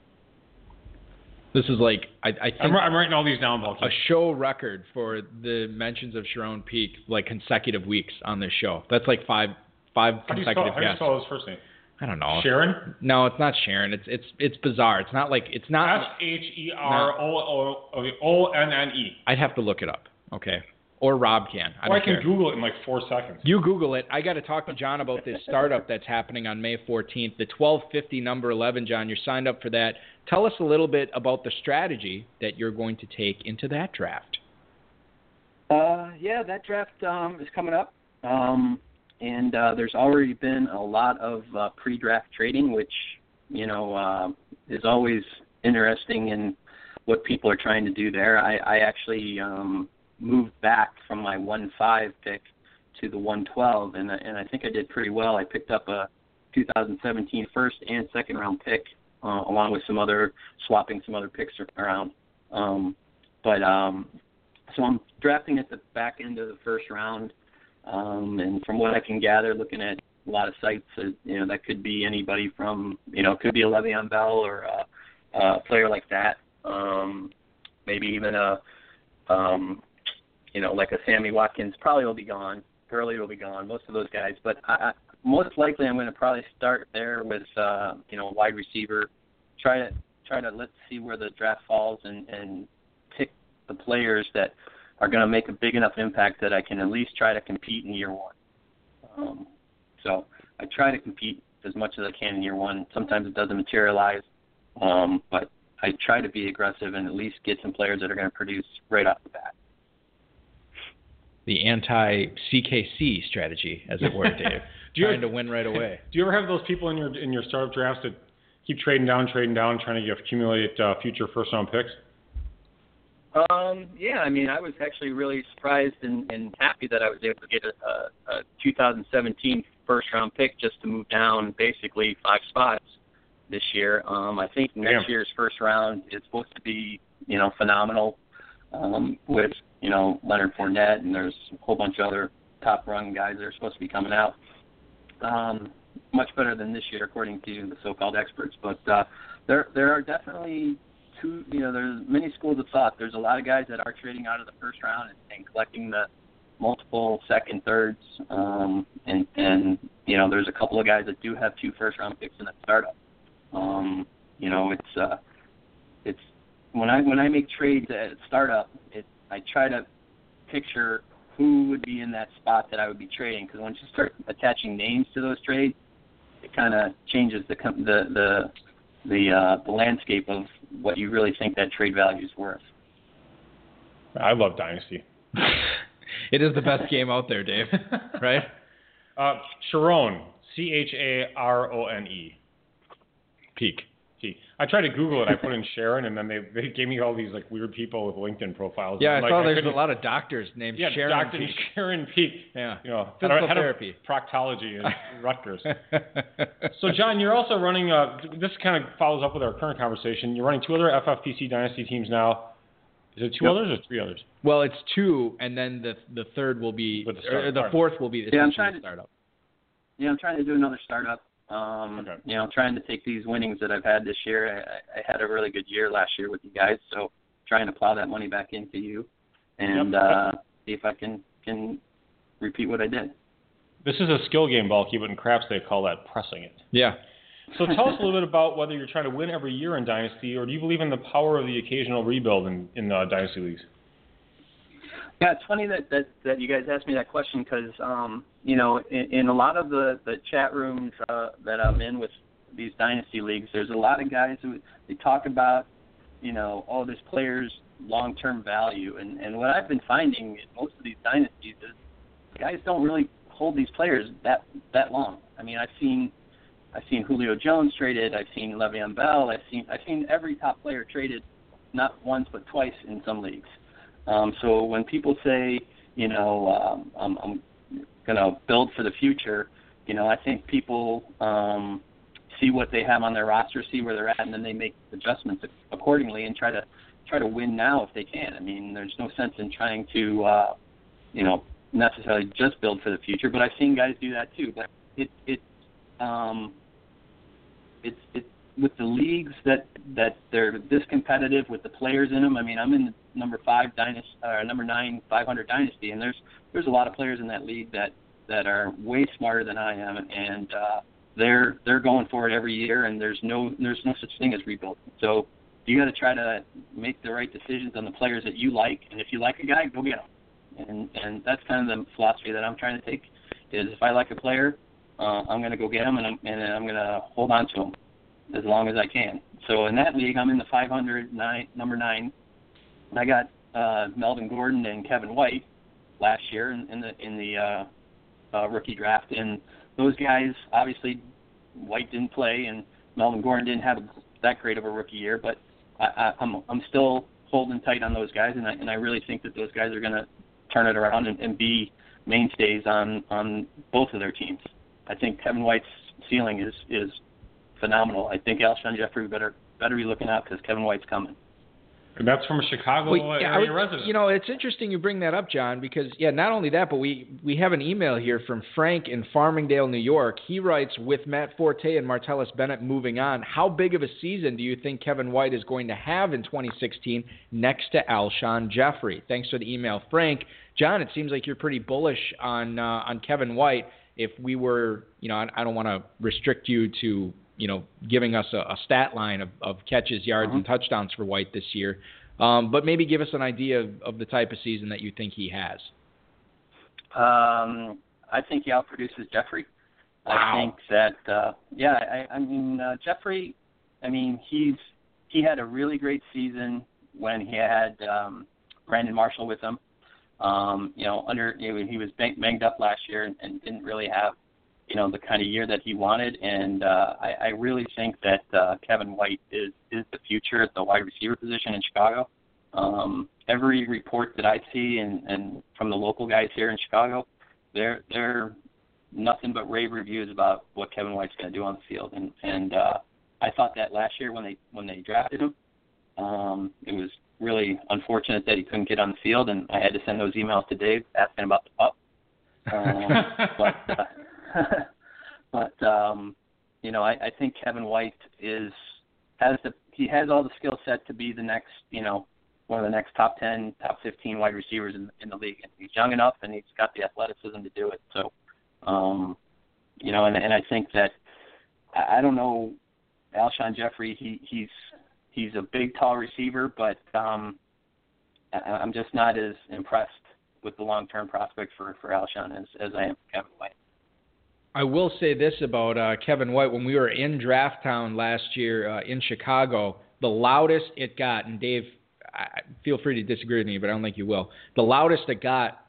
This is like I, I think I'm, I'm writing all these down, Balky. a show record for the mentions of Charone Peake like consecutive weeks on this show. That's like five five How do you spell, consecutive how do you guests. spell his first name? I don't know. Sharon? No, it's not Sharon. It's it's it's bizarre. It's not like it's not. H E R O O O N N E. I'd have to look it up. Okay, or Rob can. I Or I can care. Google it in like four seconds. You Google it. I got to talk to John about this startup that's happening on May 14th, the 1250 number 11. John, you're signed up for that. Tell us a little bit about the strategy that you're going to take into that draft. Uh, yeah, that draft um, is coming up, um, and uh, there's already been a lot of uh, pre-draft trading, which you know uh, is always interesting in what people are trying to do there. I, I actually um, moved back from my one five pick to the one twelve, and I- and I think I did pretty well. I picked up a 2017 first and second round pick, uh, along with some other swapping some other picks around. Um, but um, so I'm drafting at the back end of the first round, um, and from what I can gather, looking at a lot of sites, uh, you know, that could be anybody from, you know, it could be a Le'Veon Bell or a, a player like that, um, maybe even a, um, you know, like a Sammy Watkins. Probably will be gone. Gurley will be gone. Most of those guys, but I, I, most likely I'm going to probably start there with, uh, you know, wide receiver. Try to try to let's see where the draft falls and and pick the players that are going to make a big enough impact that I can at least try to compete in year one. Um, so I try to compete as much as I can in year one. Sometimes it doesn't materialize, um, but I try to be aggressive and at least get some players that are going to produce right off the bat. The anti CKC strategy, as it were, Dave. [LAUGHS] trying ever, to win right away. [LAUGHS] Do you ever have those people in your in your startup drafts that keep trading down, trading down, trying to accumulate uh, future first round picks? Um, yeah, I mean, I was actually really surprised and, and happy that I was able to get a, a, a 2017 first round pick just to move down basically five spots this year. Um, I think next Damn. year's first round is supposed to be, you know, phenomenal um, with, you know, Leonard Fournette and there's a whole bunch of other top run guys that are supposed to be coming out. Um, much better than this year, according to the so-called experts. But uh, there, there are definitely two. You know, there's many schools of thought. There's a lot of guys that are trading out of the first round and, and collecting the multiple second, thirds, um, and and you know, there's a couple of guys that do have two first round picks in that startup. Um, you know, it's uh, it's when I when I make trades at startup, it I try to picture who would be in that spot that I would be trading because once you start attaching names to those trades, it kind of changes the the the the uh, the landscape of what you really think that trade value is worth. I love Dynasty. [LAUGHS] it is the best game out there, Dave. [LAUGHS] right? Uh, Charone, C H A R O N E. Peake. I tried to Google it. I put in Sharon, and then they they gave me all these like weird people with LinkedIn profiles. Yeah, I like, saw I there's a lot of doctors named yeah, Sharon Dr. Peak. Sharon Peak. Yeah, you know, physical head therapy, proctology at [LAUGHS] Rutgers. so, John, you're also running. Uh, this kind of follows up with our current conversation. You're running two other FFPC Dynasty teams now. Is it two Yep. others or three others? Well, it's two, and then the the third will be, With the or the fourth will be the Yeah, I'm trying the to- startup. Yeah, I'm trying to do another startup. Um, Okay. You know, trying to take these winnings that I've had this year. I, I had a really good year last year with you guys, so trying to plow that money back into you and Yep. uh, see if I can can repeat what I did. This is a skill game, Balky, but in craps they call that pressing it. Yeah. So tell us a little bit about whether you're trying to win every year in Dynasty, or do you believe in the power of the occasional rebuild in, in uh, Dynasty leagues? Yeah, it's funny that that, that you guys asked me that question because um, you know in, in a lot of the the chat rooms uh, that I'm in with these dynasty leagues, there's a lot of guys who they talk about you know all this players long term value, and and what I've been finding in most of these dynasties is guys don't really hold these players that that long. I mean, I've seen I've seen Julio Jones traded, I've seen Le'Veon Bell, I've seen I've seen every top player traded, not once but twice in some leagues. Um, so when people say, you know, um, I'm, I'm going to build for the future, you know, I think people um, see what they have on their roster, see where they're at, and then they make adjustments accordingly and try to try to win now if they can. I mean, there's no sense in trying to, uh, you know, necessarily just build for the future, but I've seen guys do that too. But it it um, it's it's with the leagues that that they're this competitive with the players in them. I mean, I'm in number five dynasty, uh, number nine 500 dynasty, and there's there's a lot of players in that league that that are way smarter than I am, and uh, they're they're going for it every year, and there's no there's no such thing as rebuild. So you got to try to make the right decisions on the players that you like, and if you like a guy, go get him. And and that's kind of the philosophy that I'm trying to take. Is if I like a player, uh, I'm going to go get him, and I'm and I'm going to hold on to him as long as I can. So in that league, I'm in the 500 nine, number nine. I got uh, Melvin Gordon and Kevin White last year in, in the in the uh, uh, rookie draft, and those guys obviously White didn't play, and Melvin Gordon didn't have a, that great of a rookie year, but I, I, I'm I'm still holding tight on those guys, and I and I really think that those guys are going to turn it around and, and be mainstays on on both of their teams. I think Kevin White's ceiling is is phenomenal. I think Alshon Jeffery better better be looking out because Kevin White's coming. And that's from a Chicago Well, yeah, area would- resident. You know, it's interesting you bring that up, John, because yeah, not only that, but we we have an email here from Frank in Farmingdale, New York. He writes, with Matt Forte and Martellus Bennett moving on, how big of a season do you think Kevin White is going to have in 2016 next to Alshon Jeffery? Thanks for the email, Frank. John, it seems like you're pretty bullish on uh, on Kevin White. If we were, you know, I, I don't want to restrict you to you know, giving us a, a stat line of, of catches, yards, Uh-huh. and touchdowns for White this year. Um, but maybe give us an idea of, of the type of season that you think he has. Um, I think he outproduces Jeffery. Wow. I think that uh, yeah, I, I mean uh, Jeffery. I mean he's he had a really great season when he had um, Brandon Marshall with him. Um, you know, under you know, he was banged up last year and, and didn't really have you know the kind of year that he wanted. And uh, I, I really think that uh, Kevin White is is the future at the wide receiver position in Chicago. Um, every report that I see and, and from the local guys here in Chicago, they're they're nothing but rave reviews about what Kevin White's going to do on the field. And and uh, I thought that last year when they when they drafted him, um, it was really unfortunate that he couldn't get on the field, and I had to send those emails to Dave asking about the pup. Um, but uh, [LAUGHS] but um, you know, I, I think Kevin White is has the he has all the skill set to be the next you know one of the next top ten, top fifteen wide receivers in, in the league. And he's young enough, and he's got the athleticism to do it. So, um, you know, and and I think that I, don't know Alshon Jeffery. He he's he's a big, tall receiver, but um, I, I'm just not as impressed with the long-term prospect for for Alshon as as I am Kevin White. I will say this about uh, Kevin White. When we were in Draft Town last year uh, in Chicago, the loudest it got, and Dave, I, feel free to disagree with me, but I don't think you will. The loudest it got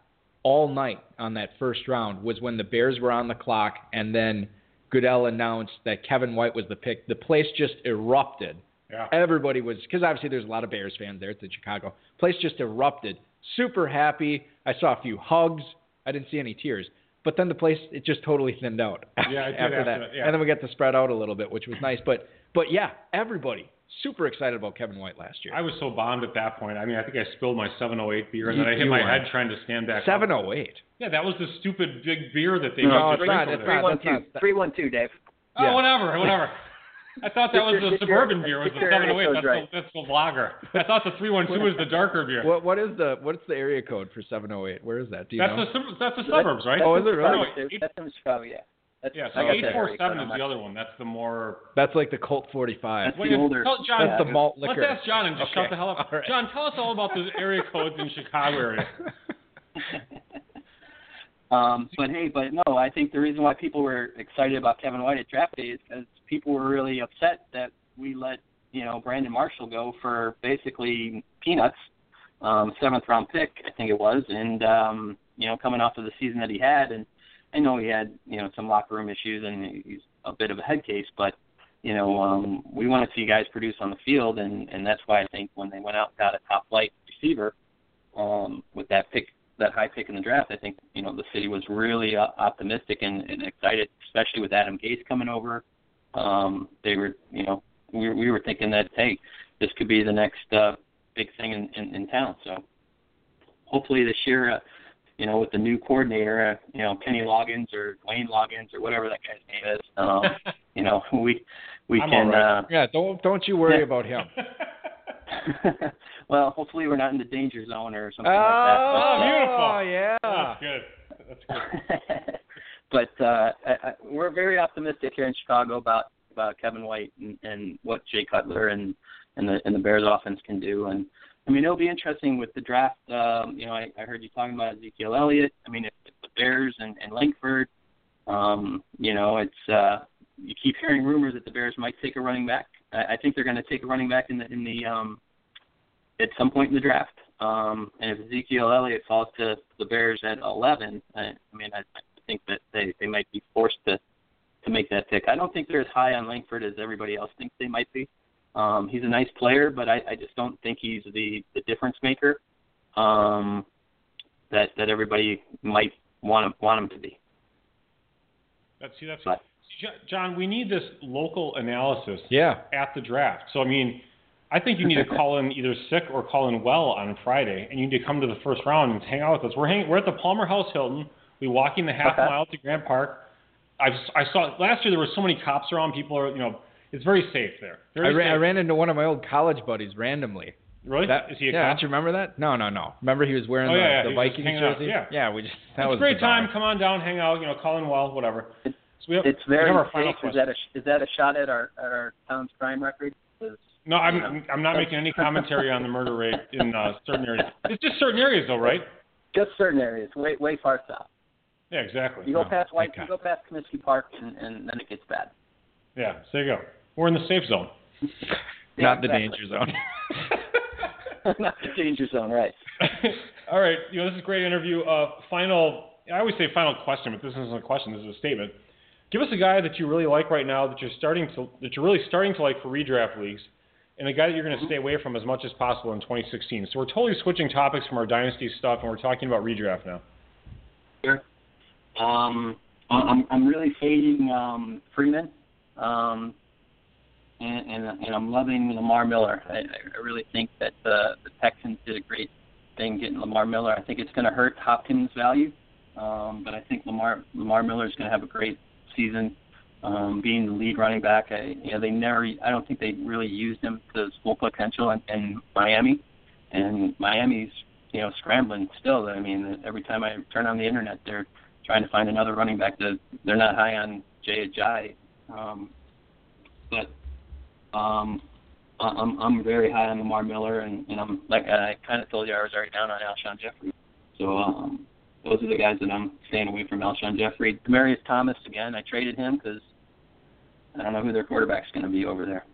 all night on that first round was when the Bears were on the clock, and then Goodell announced that Kevin White was the pick. The place just erupted. Yeah. Everybody was because obviously there's a lot of Bears fans there. It's in Chicago. Place just erupted. Super happy. I saw a few hugs. I didn't see any tears. But then the place it just totally thinned out [LAUGHS] Yeah, after after that. that, yeah. And then we got to spread out a little bit, which was nice. But but yeah, everybody super excited about Kevin White last year. I was so bombed at that point. I mean, I think I spilled my 708 beer, and You- then I hit my were. head trying to stand back. up. Seven oh eight. Yeah, that was the stupid big beer that they No, used to it's not, it's over not. there. that's not- three one two, Dave. Oh, Yeah. whatever, whatever. [LAUGHS] I thought that was the suburban beer. Was get the 708? That's right. the that's the lager. I thought the 312 was the [LAUGHS] darker beer. What what is the what's the area code for seven oh eight? Where is that? Do you That's know? the oh, that's the suburbs, right? Oh, That's is it in really? No, eight- That's in Chicago, yeah. That's, Yeah, so got that area 847 is the other one. That's the more. That's like the Colt forty five. That's Well, the older- tell John, That's the malt liquor. Let's ask John and just Okay. shut the hell up. All right. John, tell us all about the area codes in Chicago area. [LAUGHS] [LAUGHS] um, but hey, but no, I think the reason why people were excited about Kevin White at draft day is because people were really upset that we let you know Brandon Marshall go for basically peanuts, um, seventh round pick, I think it was, and um, you know coming off of the season that he had, and I know he had you know some locker room issues and he's a bit of a head case, but you know um, we want to see guys produce on the field, and and that's why I think when they went out and got a top flight receiver um, with that pick, that high pick in the draft, I think you know the city was really uh, optimistic and, and excited, especially with Adam Gase coming over. Um, they were, you know, we were- we were thinking that hey, this could be the next uh, big thing in, in, in town. So hopefully this year, uh, you know, with the new coordinator, uh, you know, Kenny Loggins or Dwayne Loggins or whatever that guy's name is, um, [LAUGHS] you know, we we I'm can. all right. Yeah, don't don't you worry Yeah. about him. [LAUGHS] Uh, [LAUGHS] well, hopefully we're not in the danger zone or something Oh, like that. Oh beautiful. yeah. That's good. That's good. But, [LAUGHS] uh, but uh, I, I, we're very optimistic here in Chicago about about Kevin White and, and what Jay Cutler and and the and the Bears offense can do. And I mean, it'll be interesting with the draft. Um, you know, I, I heard you talking about Ezekiel Elliott. I mean, if, if the Bears and, and Langford, um, you know, it's uh, you keep hearing rumors that the Bears might take a running back. I, I think they're going to take a running back in the in the um, at some point in the draft. Um, and if Ezekiel Elliott falls to the Bears at 11, I, I mean, I, I think that they they might be forced to to make that pick. I don't think they're as high on Langford as everybody else thinks they might be. Um, he's a nice player, but I, I just don't think he's the the difference maker um, that that everybody might want him, want him to be. That's see, that's But- John. We need this local analysis Yeah. at the draft. So I mean, I think you need to call in either sick or call in well on Friday, and you need to come to the first round and hang out with us. We're hanging. We're at the Palmer House Hilton. We walking the half Okay. mile to Grand Park. I I saw last year there were so many cops around. People are you know it's very safe there. I Very ran, I ran into one of my old college buddies randomly. Really? That, Is he a yeah, cop? don't you remember that? No, no, no. Remember he was wearing Oh, the, yeah, yeah, the Vikings jersey? yeah. we just that it's was a great bizarre. time. Come on down, hang out. You know, call in well, whatever. We have, It's we very have our final. Is that a is that a shot at our at our town's crime record? No, No, I'm I'm not making any commentary on the murder rate in uh, certain areas. It's just certain areas, though, right? Just certain areas, way way far south. Yeah, exactly. You go No. past White, okay. you go past Comiskey Park, and, and then it gets bad. Yeah, so there you go. We're in the safe zone. [LAUGHS] Not the danger zone. [LAUGHS] [LAUGHS] Not the danger zone, right? All right, you know this is a great interview. Uh, final, I always say final question, but this isn't a question. This is a statement. Give us a guy that you really like right now that you're starting to that you're really starting to like for redraft leagues, and a guy that you're going to stay away from as much as possible in 2016. So we're totally switching topics from our dynasty stuff, and we're talking about redraft now. Sure. Um, I'm I'm really fading um, Freeman, um, and, and and I'm loving Lamar Miller. I, I really think that the the Texans did a great thing getting Lamar Miller. I think it's going to hurt Hopkins' value, um, but I think Lamar Lamar Miller is going to have a great season. Um, being the lead running back, I, you know, they never. I don't think they really used him to his full potential in, in Miami, and Miami's you know scrambling still. I mean, every time I turn on the internet, they're trying to find another running back. That they're not high on Jay Ajayi, um, but um, I'm I'm very high on Lamar Miller, and, and I'm like I kind of told you I was already down on Alshon Jeffery. So um, those are the guys that I'm staying away from. Alshon Jeffery, Demaryius Thomas again. I traded him because I don't know who their quarterback's going to be over there.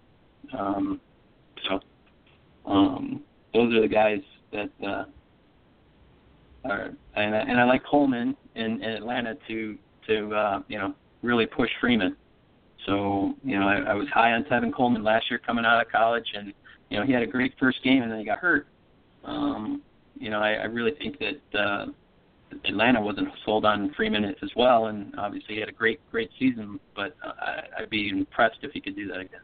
Um, so um, those are the guys that uh, are, and I, and I like Coleman in, in Atlanta to to uh, you know really push Freeman. So you know I, I was high on Tevin Coleman last year coming out of college, and you know he had a great first game and then he got hurt. Um, you know I, I really think that uh, Atlanta wasn't sold on Freeman as well, and obviously he had a great great season. But uh, I'd be impressed if he could do that again.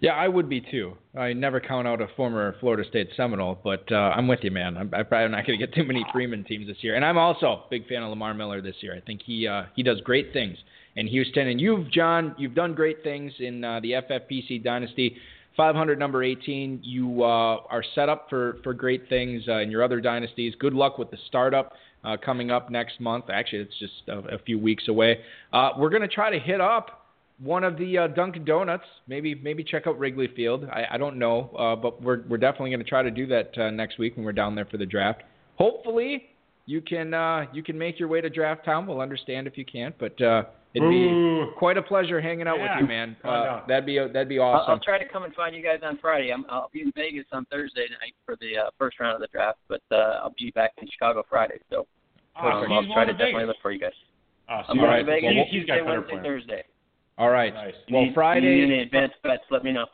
Yeah, I would be too. I never count out a former Florida State Seminole, but uh, I'm with you, man. I'm, I'm probably not going to get too many Freeman teams this year, and I'm also a big fan of Lamar Miller this year. I think he uh, he does great things in Houston, and you've John, you've done great things in uh, the FFPC Dynasty. 500 number 18. You uh, are set up for for great things uh, in your other dynasties. Good luck with the startup. Uh, coming up next month. Actually, it's just a, a few weeks away. Uh, we're going to try to hit up one of the uh, Dunkin' Donuts. Maybe maybe check out Wrigley Field. I, I don't know, uh, but we're we're definitely going to try to do that next week when we're down there for the draft. Hopefully, you can uh, you can make your way to Draft Town. We'll understand if you can't, but uh, it'd be Ooh. quite a pleasure hanging out Yeah, with you, man. come on Uh, that'd be that'd be I'll, awesome. I'll try to come and find you guys on Friday. I'm, I'll be in Vegas on Thursday night for the uh, first round of the draft, but uh, I'll be back in Chicago Friday. So Awesome. um, I'll try to to definitely Vegas. look for you guys. Awesome. I'm All going right. to Vegas He- Tuesday, he's got better Wednesday, plans. Thursday. All right. Nice. You Well, need, Friday. You need any advanced bets? Let me know.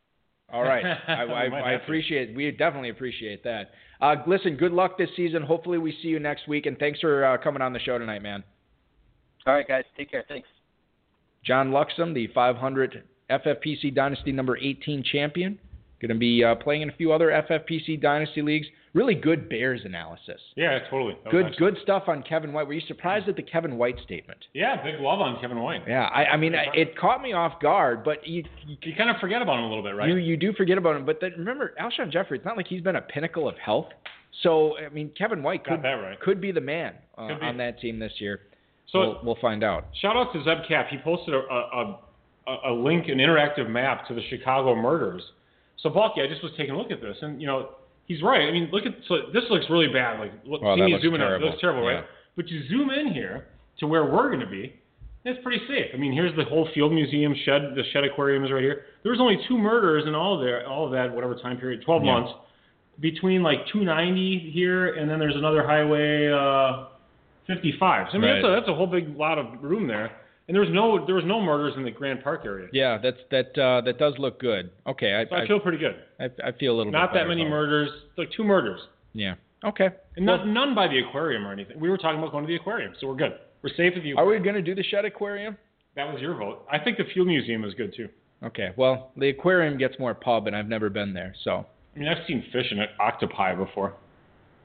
All right. [LAUGHS] I, I, might I appreciate. We definitely appreciate that. Uh, listen, good luck this season. Hopefully, we see you next week. And thanks for uh, coming on the show tonight, man. All right, guys. Take care. Thanks. John Luxem, the 500 FFPC Dynasty number 18 champion, going to be uh, playing in a few other FFPC Dynasty leagues. Really good Bears analysis. Yeah, totally. Good, excellent. good stuff on Kevin White. Were you surprised at the Kevin White statement? Yeah, big love on Kevin White. Yeah, I, I mean, it caught me off guard, but you, you You kind of forget about him a little bit, right? You you do forget about him, but then remember Alshon Jeffery. It's not like he's been a pinnacle of health. So I mean, Kevin White could right. could be the man uh, be. on that team this year. So we'll, we'll find out. shout out to Zeb Cap. He posted a, a, a, a link, an interactive map to the Chicago murders. So Balky, I just was taking a look at this, and you know he's right. I mean, look at so this looks really bad. Like look, Wow, see me zooming out. terrible. Looks terrible, Yeah. right? But you zoom in here to where we're going to be. It's pretty safe. I mean, here's the whole field museum Shedd. The Shedd aquarium is right here. There was only two murders in all of there, all of that, whatever time period, 12 Yeah. months, between like 290 here, and then there's another highway uh, 55. So I mean, that's, a, that's a whole big lot of room there. And there was no there was no murders in the Grand Park area. Yeah, that's that uh, that does look good. Okay, I So I feel pretty good. I, I feel a little Not that many murders, like two murders, Yeah. Okay. and not none by the aquarium or anything. We were talking about going to the aquarium, so we're good. We're safe with you. Are we going to do the Shedd aquarium? That was your vote. I think the field museum is good too. Okay. Well, the aquarium gets more pub, and I've never been there, so I mean, I've seen fish and octopi before.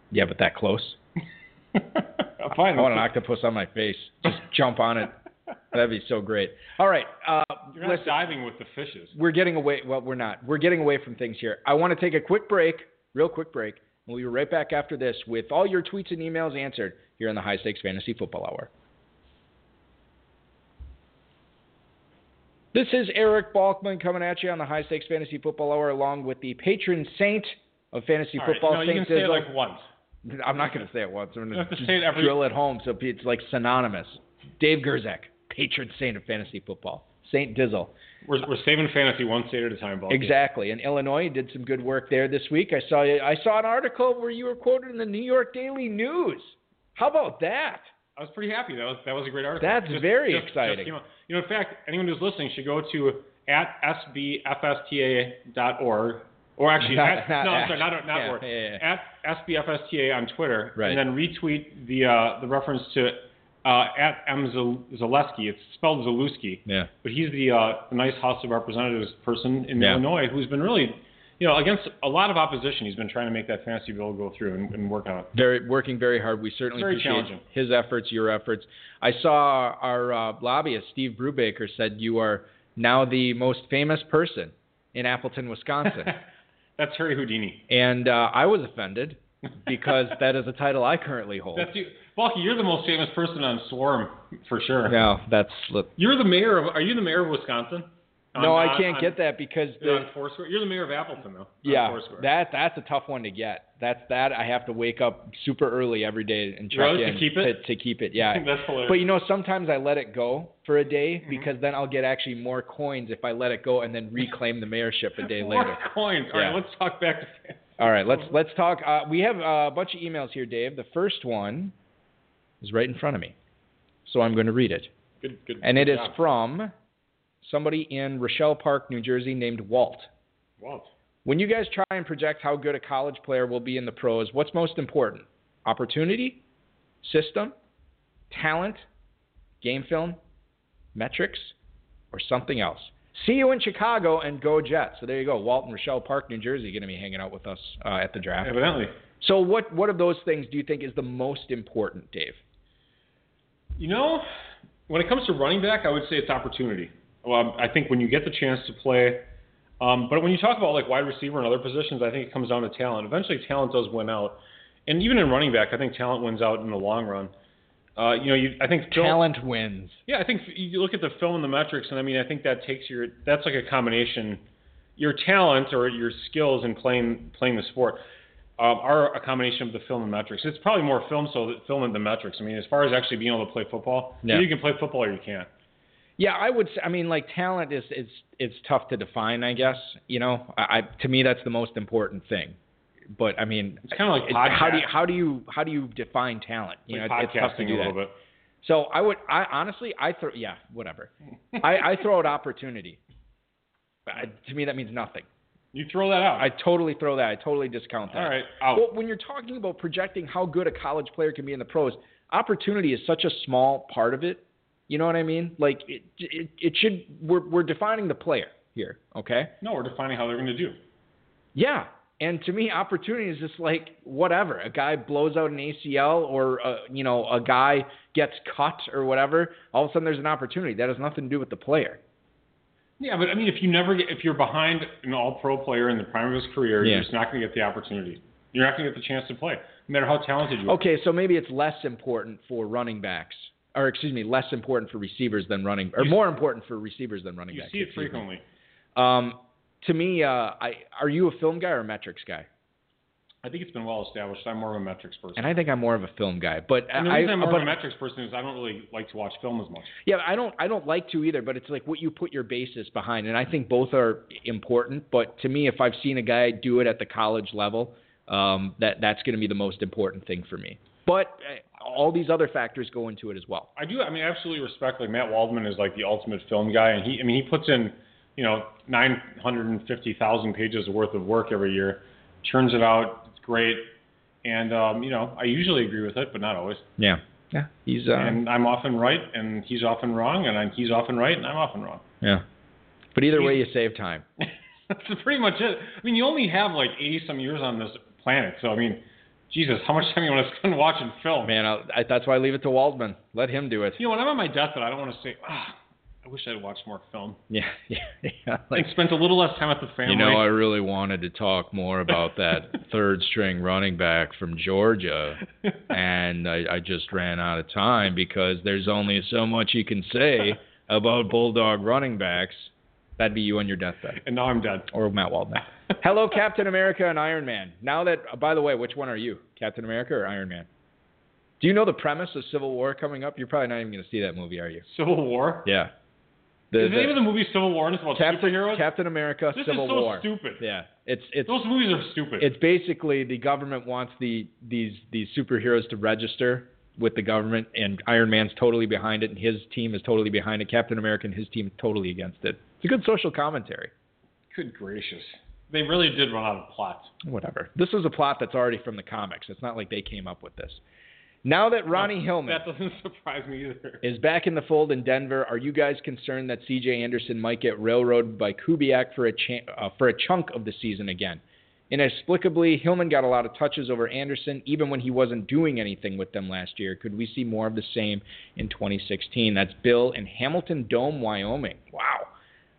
yeah, but that close. [LAUGHS] I'm fine. I want an octopus on my face. Just jump on it. That'd be so great. All right. Uh, You're not listen. diving with the fishes. we're getting away. Well, we're not. We're getting away from things here. I want to take a quick break, real quick break. and We'll be right back after this with all your tweets and emails answered here on the High Stakes Fantasy Football Hour. This is Eric Balkman coming at you on the High Stakes Fantasy Football Hour, along with the patron saint of fantasy All right, football, no, you Saint can say it like once. I'm not going to say it once. I'm going to to say it every- drill it home so it's like synonymous. Dave Gerczak, patron saint of fantasy football. Saint Dizzle. We're, we're saving fantasy one state at a time, Balky. Exactly. And Illinois, did some good work there this week. I saw I saw an article where you were quoted in the New York Daily News. How about that? I was pretty happy. That was that was a great article. That's very just- exciting. out. you know, in fact, anyone who's listening should go to at sbfsta.org, or actually, Not- at, not [LAUGHS] no, I'm sorry, not not Yeah, org. yeah, yeah. At sbfsta on Twitter, Right. and then retweet the uh, the reference to uh, at M. Zaleski. It's spelled Zalewski, Yeah. but he's the uh, the nice House of Representatives person in Yeah. Illinois who's been really, you know, against a lot of opposition. He's been trying to make that fantasy bill go through and, and work on it. Very working very hard. We certainly Very appreciate his efforts, your efforts. I saw our uh, lobbyist Steve Brubaker said you are now the most famous person in Appleton, Wisconsin, [LAUGHS] That's Harry Houdini. and uh, I was offended because that is a title I currently hold. That's you, Balky. You're the most famous person on Swarm for sure. no, that's look. You're the mayor of. Are you the mayor of Wisconsin? On- No, I can't on- get that because the. You're the mayor of Appleton, though. yeah, that that's a tough one to get. That's that I have to wake up super early every day and check Really? To keep it? To, to keep it. Yeah. [LAUGHS] That's hilarious. But you know, sometimes I let it go for a day Mm-hmm. because then I'll get actually more coins if I let it go and then reclaim the mayorship a day [LAUGHS] More later. coins. All right, Yeah. let's talk back to. All right, let's [LAUGHS] let's talk. Uh, we have a bunch of emails here, Dave. The first one is right in front of me, so I'm going to read it, Good, good. and it is from somebody in Rochelle Park, New Jersey, named Walt. Walt. When you guys try and project how good a college player will be in the pros, what's most important? Opportunity, system, talent, game film, metrics, or something else? See you in Chicago and go Jets. So there you go. Walt and Rochelle Park, New Jersey, going to be hanging out with us uh, at the draft. Evidently. So what what of those things do you think is the most important, Dave? You know, when it comes to running back, I would say it's opportunity. Well, I think when you get the chance to play, um, but when you talk about like wide receiver and other positions, I think it comes down to talent. Eventually, talent does win out, and even in running back, I think talent wins out in the long run. Uh, you know, you, I think Phil- Talent wins. Yeah, I think you look at the film and the metrics, and I mean, I think that takes your that's like a combination, your talent or your skills in playing playing the sport um, are a combination of the film and metrics. It's probably more film so that film and the metrics. I mean, as far as actually being able to play football, Yeah. you can play football or you can't. Yeah, I would. Say, I mean, like talent is is it's tough to define. I guess you know. I, I to me that's the most important thing. But I mean, It's kind of like podcast, how do you how do you how do you define talent? You like know, it's tough to do a that. little bit. So I would, I honestly, I throw, yeah, whatever. I, I throw out opportunity. I, to me, that means nothing. You throw that out. I totally throw that. I totally discount that. All right, out. Well, when you're talking about projecting how good a college player can be in the pros, opportunity is such a small part of it. You know what I mean? Like it, it, it should. We're we're defining the player here. Okay. no, we're defining how they're going to do. Yeah. And to me, opportunity is just like whatever. A guy blows out an ACL, or uh, you know, a guy gets cut or whatever. All of a sudden, there's an opportunity. That has nothing to do with the player. Yeah, but I mean, if you never get, if you're behind an All-Pro player in the prime of his career, Yeah. you're just not going to get the opportunity. You're not going to get the chance to play, no matter how talented you are. Okay, so maybe it's less important for running backs, or excuse me, less important for receivers than running, or You- more important for receivers than running You backs. see it frequently. Um, to me, uh, I are you a film guy or a metrics guy? I think it's been well established. I'm more of a metrics person. And I think I'm more of a film guy. But And the I, reason I'm more but, of a metrics person is I don't really like to watch film as much. yeah, I don't I don't like to either. But it's like what you put your basis behind, and I think both are important. But to me, if I've seen a guy do it at the college level, um, that that's going to be the most important thing for me. But uh, all these other factors go into it as well. I do. I mean, I absolutely respect. Like Matt Waldman is like the ultimate film guy, and he. I mean, he puts in, you know, 950,000 pages worth of work every year, churns it out. It's great, and um, you know, I usually agree with it, but not always. Yeah, yeah, he's uh, and I'm often right, and he's often wrong, and I'm, he's often right, and I'm often wrong. yeah. But either way, you save time. [LAUGHS] That's pretty much it. I mean, you only have like 80 some years on this planet, so I mean, Jesus, how much time you want to spend [LAUGHS] watching film? Man, I, I, that's why I leave it to Waldman. Let him do it. You know, when I'm on my deathbed, I don't want to say, ah, I wish I'd watched more film. Yeah, [LAUGHS] yeah, yeah. Like spent a little less time with the family. you know, I really wanted to talk more about that [LAUGHS] third string running back from Georgia, [LAUGHS] and I, I just ran out of time because there's only so much you can say about Bulldog running backs, that'd be you on your deathbed. And now I'm dead. Or Matt Waldman. Hello, Captain America and Iron Man. Now that, uh, by the way, which one are you? Captain America or Iron Man? Do you know the premise of Civil War coming up? You're probably not even going to see that movie, are you? Civil War. Yeah. The, Is the name of the movie Civil War and it's about Captain, superheroes? Captain America, this Civil is so War. stupid. Yeah, it's it's Those movies are stupid. it's basically the government wants the these these superheroes to register with the government, and Iron Man's totally behind it, and his team is totally behind it. Captain America and his team is totally against it. It's a good social commentary. Good gracious. They really did run out of plot. Whatever. This is a plot that's already from the comics. It's not like they came up with this. Now that Ronnie Hillman That doesn't [LAUGHS] surprise me either. is back in the fold in Denver, are you guys concerned that C.J. Anderson might get railroaded by Kubiak for a cha- uh, for a chunk of the season again? Inexplicably, Hillman got a lot of touches over Anderson, even when he wasn't doing anything with them last year. Could we see more of the same in 2016? That's Bill in Hamilton Dome, Wyoming. Wow.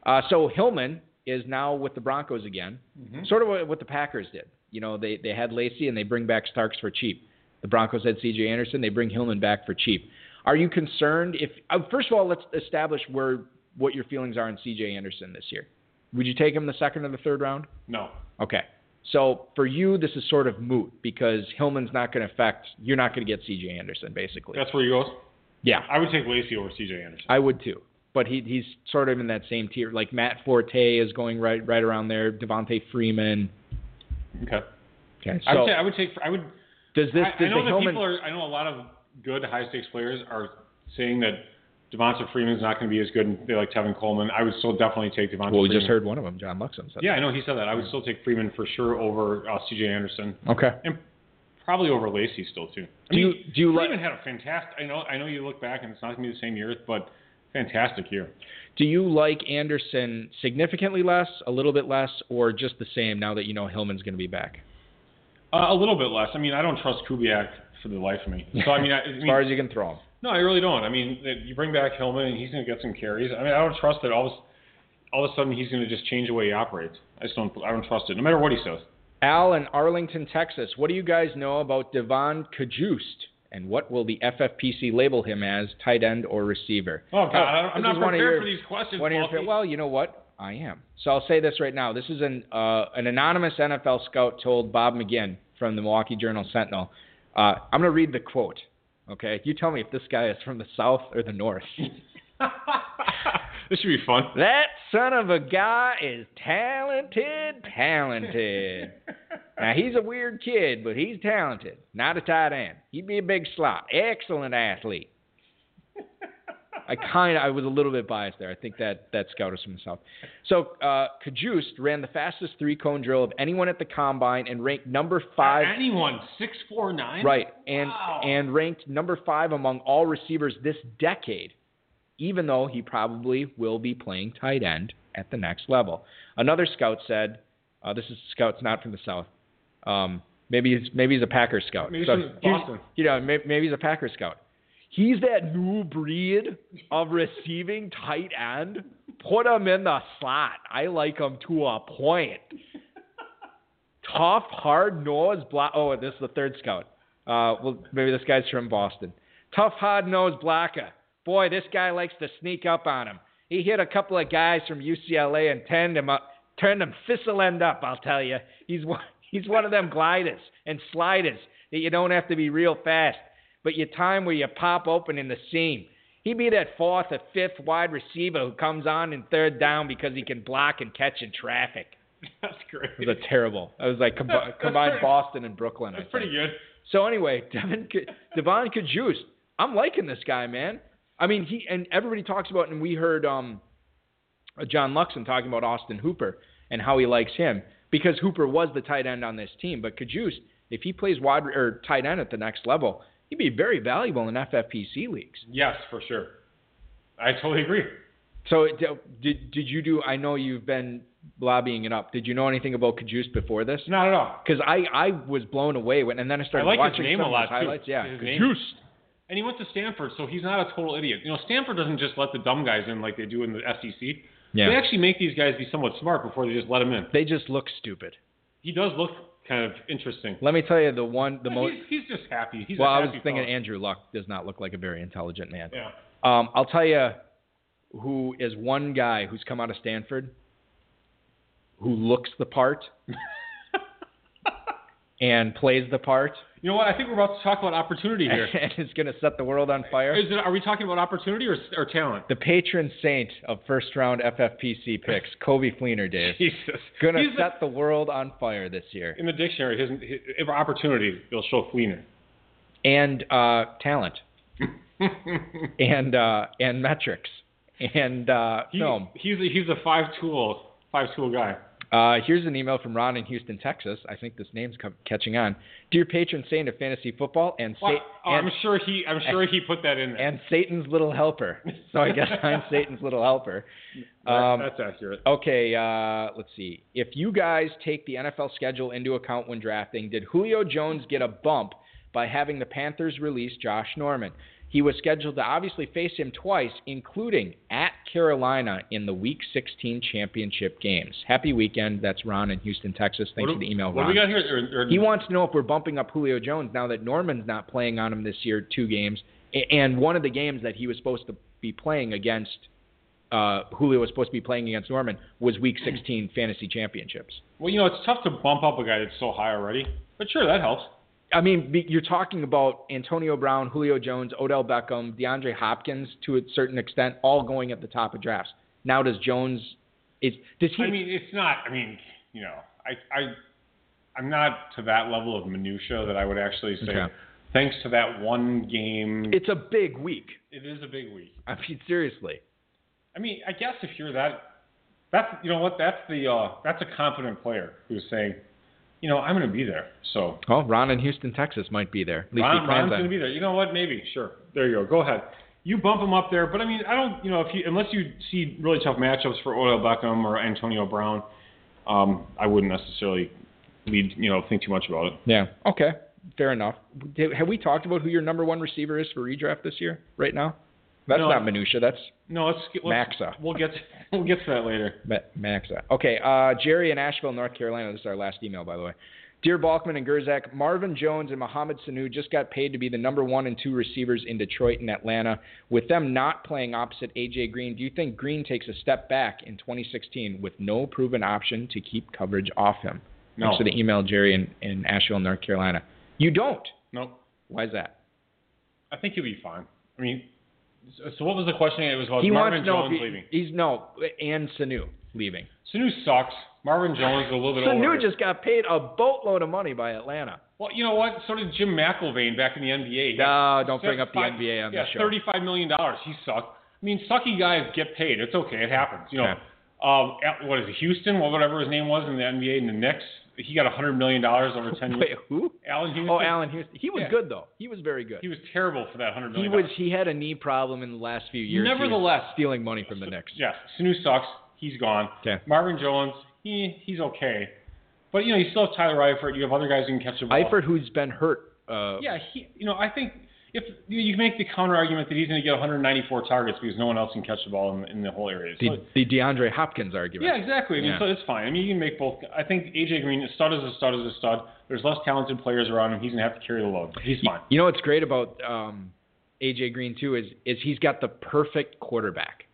Uh, so Hillman is now with the Broncos again, sort of what, what the Packers did. You know, they they had Lacy and they bring back Starks for cheap. The Broncos had C.J. Anderson, they bring Hillman back for cheap. Are you concerned if uh, first of all, let's establish where what your feelings are on C.J. Anderson this year? Would you take him the second or the third round? No. Okay. So for you, this is sort of moot because Hillman's not going to affect. You're not going to get C.J. Anderson, basically. That's where he goes? yeah, I would take Lacy over CJ Anderson. I would too. But he he's sort of in that same tier. Like Matt Forte is going right right around there. Devonta Freeman. Okay. Okay. I would So say I would take I would does this I, does I know the that Hillman? people are I know a lot of good high stakes players are saying that Devonta Freeman's not going to be as good and they like Tevin Coleman. I would still definitely take Devonta well, we Freeman. just heard one of them, John Luxem said. Yeah, I know he said that. I would still take Freeman for sure over uh, CJ Anderson. Okay. and probably over Lacy still too. I Do you do you like Freeman had a fantastic. I know I know you look back and it's not going to be the same year, but fantastic year. do you like Anderson significantly less, a little bit less, or just the same now that you know Hillman's going to be back? Uh, a little bit less. I mean, I don't trust Kubiak for the life of me. So I mean, I, I [LAUGHS] As mean, far as you can throw him. No, I really don't. I mean, that you bring back Hillman and he's going to get some carries. I mean, I don't trust that all of, all of a sudden he's going to just change the way he operates. I just don't. I don't trust it, no matter what he says. Al in Arlington, Texas. What do you guys know about Devon Cajuste? And what will the FFPC label him as, tight end or receiver? Oh God, I- I'm not is one of prepared your- for these questions. Your, well, you know what? I am. So I'll say this right now. This is an uh, an anonymous NFL scout told Bob McGinn from the Milwaukee Journal Sentinel. Uh, I'm going to read the quote. Okay, you tell me if this guy is from the South or the North. [LAUGHS] this should be fun. that son of a guy is talented, talented. [LAUGHS] Now he's a weird kid, but he's talented. Not a tight end. He'd be a big slot. Excellent athlete. [LAUGHS] I kind of, I was a little bit biased there. I think that that scout is from the south. So uh, Cajuste ran the fastest three cone drill of anyone at the combine and ranked number five. Anyone six four nine. Right, and Wow. and ranked number five among all receivers this decade, even though he probably will be playing tight end at the next level. Another scout said, uh, "This is scouts not from the south. Um, maybe he's maybe he's a Packer scout. Maybe he's So Boston. You know, maybe, maybe he's a Packer scout. He's that new breed of receiving tight end. Put him in the slot. I like him to a point. Tough, hard nosed block. Oh, this is the third scout. Uh, well, maybe this guy's from Boston. Tough, hard nosed blocker. Boy, this guy likes to sneak up on him. He hit a couple of guys from UCLA and turned him up, turned him thistle end up. I'll tell you, he's one, [LAUGHS] he's one of them gliders and sliders that you don't have to be real fast, but your time where you pop open in the seam. He'd be that fourth or fifth wide receiver who comes on in third down because he can block and catch in traffic. [LAUGHS] That's great. It was a terrible. It was like [LAUGHS] combi- combined pretty- Boston and Brooklyn. I That's pretty good. So anyway, [LAUGHS] Devin, Devon Cajuste, I'm liking this guy, man. I mean, he and everybody talks about, and we heard um, John Luxem talking about Austin Hooper and how he likes him because Hooper was the tight end on this team. But Cajuste, if he plays wide or tight end at the next level, he'd be very valuable in FFPC leagues. Yes, for sure. I totally agree. So d- uh, did did you do? I know you've been lobbying it up. Did you know anything about Cajuste before this? Not at all. Because I, I was blown away when, and then I I started like watching his name some a of lot too. highlights. Yeah, His name- And he went to Stanford, so he's not a total idiot. You know, Stanford doesn't just let the dumb guys in like they do in the SEC. Yeah. They actually make these guys be somewhat smart before they just let them in. They just look stupid. He does look kind of interesting. Let me tell you the one, the most. he's, he's just happy. He's Well, I was thinking fellow. Andrew Luck does not look like a very intelligent man. Yeah. Um, I'll tell you, who is one guy who's come out of Stanford who looks the part [LAUGHS] and plays the part You know what? I think we're about to talk about opportunity [LAUGHS] here. and it's going to set the world on fire. Is it, are we talking about opportunity or, or talent? The patron saint of first round FFPC picks, [LAUGHS] Coby Fleener, Dave. Jesus. Going to set the world on fire this year. in the dictionary, his, his, if opportunity, they'll show Fleener. And uh, talent. [LAUGHS] and uh, and metrics. And uh, He, film. He's a, he's a five tool five tool guy. Uh, here's an email from Ron in Houston, Texas. I think this name's co- catching on. Dear patron saint of fantasy football and, Well, Sa- oh, and I'm sure he I'm sure he put that in there. and Satan's little helper. So I guess I'm [LAUGHS] Satan's little helper. Um, That's accurate. Okay, uh, let's see. If you guys take the NFL schedule into account when drafting, did Julio Jones get a bump by having the Panthers release Josh Norman? He was scheduled to obviously face him twice, including at Carolina in the Week 16 championship games. Happy weekend. That's Ron in Houston, Texas. Thanks what for the email, What Ron. do we got here? Or, or, He wants to know if we're bumping up Julio Jones now that Norman's not playing on him this year, two games, and one of the games that he was supposed to be playing against, uh, Julio was supposed to be playing against Norman, was Week 16 fantasy championships. well, you know, it's tough to bump up a guy that's so high already, but sure, that helps. I mean, you're talking about Antonio Brown, Julio Jones, Odell Beckham, DeAndre Hopkins to a certain extent, all going at the top of drafts. Now does Jones? Is does he? I mean, it's not. I mean, you know, I I I'm not to that level of minutia that I would actually say. Okay. Thanks to that one game, it's a big week. it is a big week. I mean, seriously. I mean, I guess if you're that, that's you know what, that's the uh, that's a confident player who's saying, you know, I'm going to be there. So Well, Ron in Houston, Texas might be there. At least Ron, Ron's going to be there. You know what? Maybe. Sure. There you go. Go ahead. You bump him up there, but I mean, I don't. You know, if you unless you see really tough matchups for Odell Beckham or Antonio Brown, um, I wouldn't necessarily lead. You know, think too much about it. Yeah. Okay. Fair enough. Have we talked about who your number one receiver is for redraft this year? Right now. That's No. not minutia. That's No, let's get let's, Maxa. We'll get [LAUGHS] we'll get to that later. Ma- Maxa. Okay. Uh, Jerry in Asheville, North Carolina. This is our last email, by the way. Dear Balkman and Gerczak, Marvin Jones and Mohamed Sanu just got paid to be the number one and two receivers in Detroit and Atlanta. With them not playing opposite AJ Green, do you think Green takes a step back in 2016 with no proven option to keep coverage off him? No. Thanks for the email, Jerry in, in Asheville, North Carolina. You don't. No, Why is that? I think he'll be fine. I mean, so, what was the question? It was about he Marvin wants to know Jones he, leaving. he's no and Sanu leaving. Sanu sucks. Marvin Jones is a little bit Sanu older. just got paid a boatload of money by Atlanta. Well, you know what? So did Jim McIlvaine back in the NBA. No, don't bring up the five- NBA on yeah, this show. thirty-five million dollars. He sucked. I mean, sucky guys get paid. It's okay. It happens. You know, Okay. um, at- what is it? Houston, Well, whatever his name was in the NBA, and the Knicks. He got a hundred million dollars over ten years. Wait, who? Allan Houston. Oh, Allan Houston. He was Yeah. good though. He was very good. He was terrible for that hundred He was. He had a knee problem in the last few years. Nevertheless- stealing money from the Knicks. Yes, Sanu sucks. He's gone. Okay. Marvin Jones, he he's okay, but you know you still have Tyler Eifert. You have other guys who can catch the ball. Eifert, who's been hurt. Uh, Yeah, he, you know, I think if you, you make the counter argument that he's going to get 194 targets because no one else can catch the ball in, in the whole area. The, So, the DeAndre Hopkins argument. yeah, exactly. I mean, Yeah. so it's fine. I mean, you can make both. I think AJ Green, a stud is a stud is a stud. There's less talented players around him. He's going to have to carry the load. He's fine. You know what's great about um, AJ Green too is is he's got the perfect quarterback.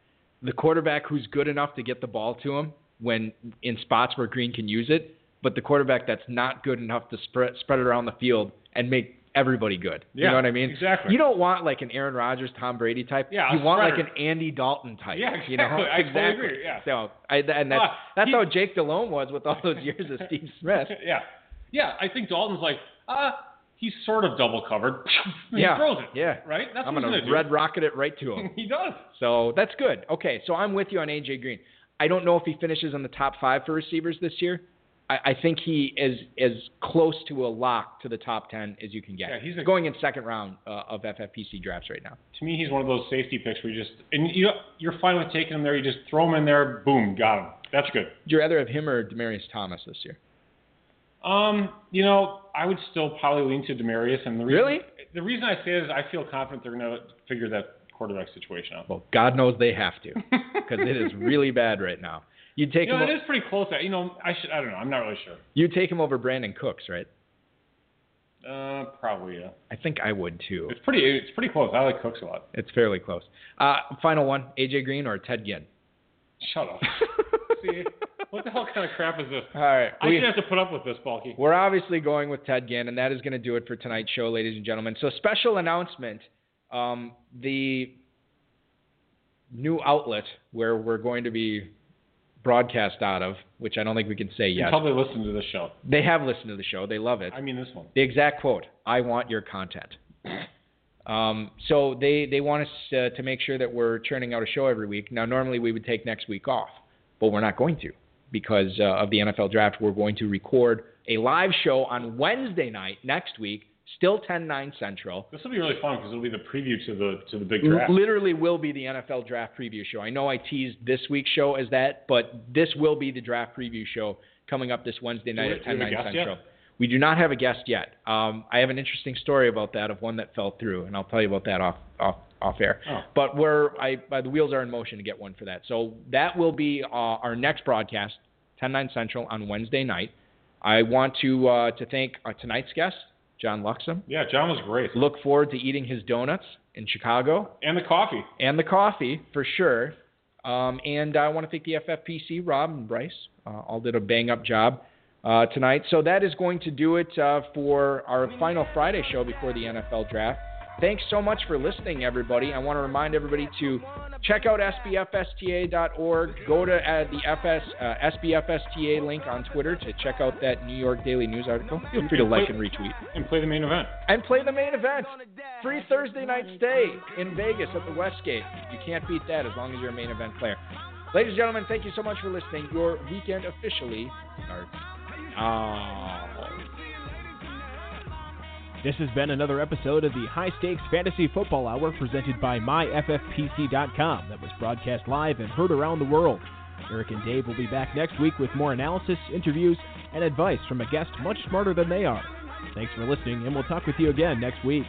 The quarterback who's good enough to get the ball to him when in spots where Green can use it, but the quarterback that's not good enough to spread spread it around the field and make everybody good. you know what I mean? exactly. You don't want like an Aaron Rodgers, Tom Brady type. Yeah, you want like an Andy Dalton type. Yeah, You know? exactly. I exactly. agree, yeah. So I, and that's Ah, that's he- how Jake Delhomme was with all those years of Steve [LAUGHS] Smith. yeah, yeah. I think Dalton's like, ah, he's sort of double covered. [LAUGHS] he Yeah, throws it. yeah. Right. That's I'm he's do. red rocket it right to him. [LAUGHS] he does. So that's good. Okay, so I'm with you on AJ Green. I don't know if he finishes in the top five for receivers this year. I, I think he is as close to a lock to the top ten as you can get. Yeah, he's a- going in second round uh, of FFPC drafts right now. To me, he's one of those safety picks where you just and you you're fine with taking him there. You just throw him in there. Boom, got him. That's good. Would you rather have him or Demaryius Thomas this year? Um, you know, I would still probably lean to Demaryius, and the reason, Really? the reason I say it is I feel confident they're going to figure that quarterback situation out. Well, God knows they have to because it is really bad right now. You take You know, him. it o- is pretty close. You know, I should. I don't know. I'm not really sure. You'd take him over Brandin Cooks, right? Uh, probably yeah. I think I would too. It's pretty. It's pretty close. I like Cooks a lot. It's fairly close. Uh, final one: AJ Green or Ted Ginn? Shut up. [LAUGHS] See, what the hell kind of crap is this? All right. I we- should have to put up with this, Bulky. We're obviously going with Ted Ginn, and that is going to do it for tonight's show, ladies and gentlemen. So, special announcement: um, the new outlet where we're going to be broadcast out of, which I don't think we can say yet. probably listen to this show. They have listened to the show; they love it. I mean this one. The exact quote: "I want your content." [LAUGHS] Um, so they they want us uh, to make sure that we're churning out a show every week. Now, normally we would take next week off, but we're not going to because uh, of the NFL draft. We're going to record a live show on Wednesday night next week, still 10-9 Central. This will be really fun because it'll be the preview to the to the big draft. Literally will be the NFL draft preview show. I know I teased this week's show as that, but this will be the draft preview show coming up this Wednesday night at do we 10 have a 9 guest Central. yet? We do not have a guest yet. Um, I have an interesting story about that of one that fell through, and I'll tell you about that off off off air. Oh. But we're I uh, the wheels are in motion to get one for that. So that will be uh, our next broadcast, 10 9 Central on Wednesday night. I want to uh, to thank uh, tonight's guest, John Luxem. Yeah, John was great. Look forward to eating his donuts in Chicago And the coffee. and the coffee for sure. Um, and I want to thank the FFPC, Rob and Bryce, uh, all did a bang up job uh, tonight. So that is going to do it uh, for our final Friday show before the NFL draft. Thanks so much for listening, everybody. I want to remind everybody to check out sbfsta.org. Go to uh, the FS, uh, SBFSTA link on Twitter to check out that New York Daily News article. Feel free to like and retweet And play the main event. and play the main event. Free Thursday night stay in Vegas at the Westgate. You can't beat that as long as you're a main event player. Ladies and gentlemen, thank you so much for listening. Your weekend officially starts. Oh. This has been another episode of the High Stakes Fantasy Football Hour presented by MyFFPC.com that was broadcast live and heard around the world. Eric and Dave will be back next week with more analysis, interviews, and advice from a guest much smarter than they are. Thanks for listening, and we'll talk with you again next week.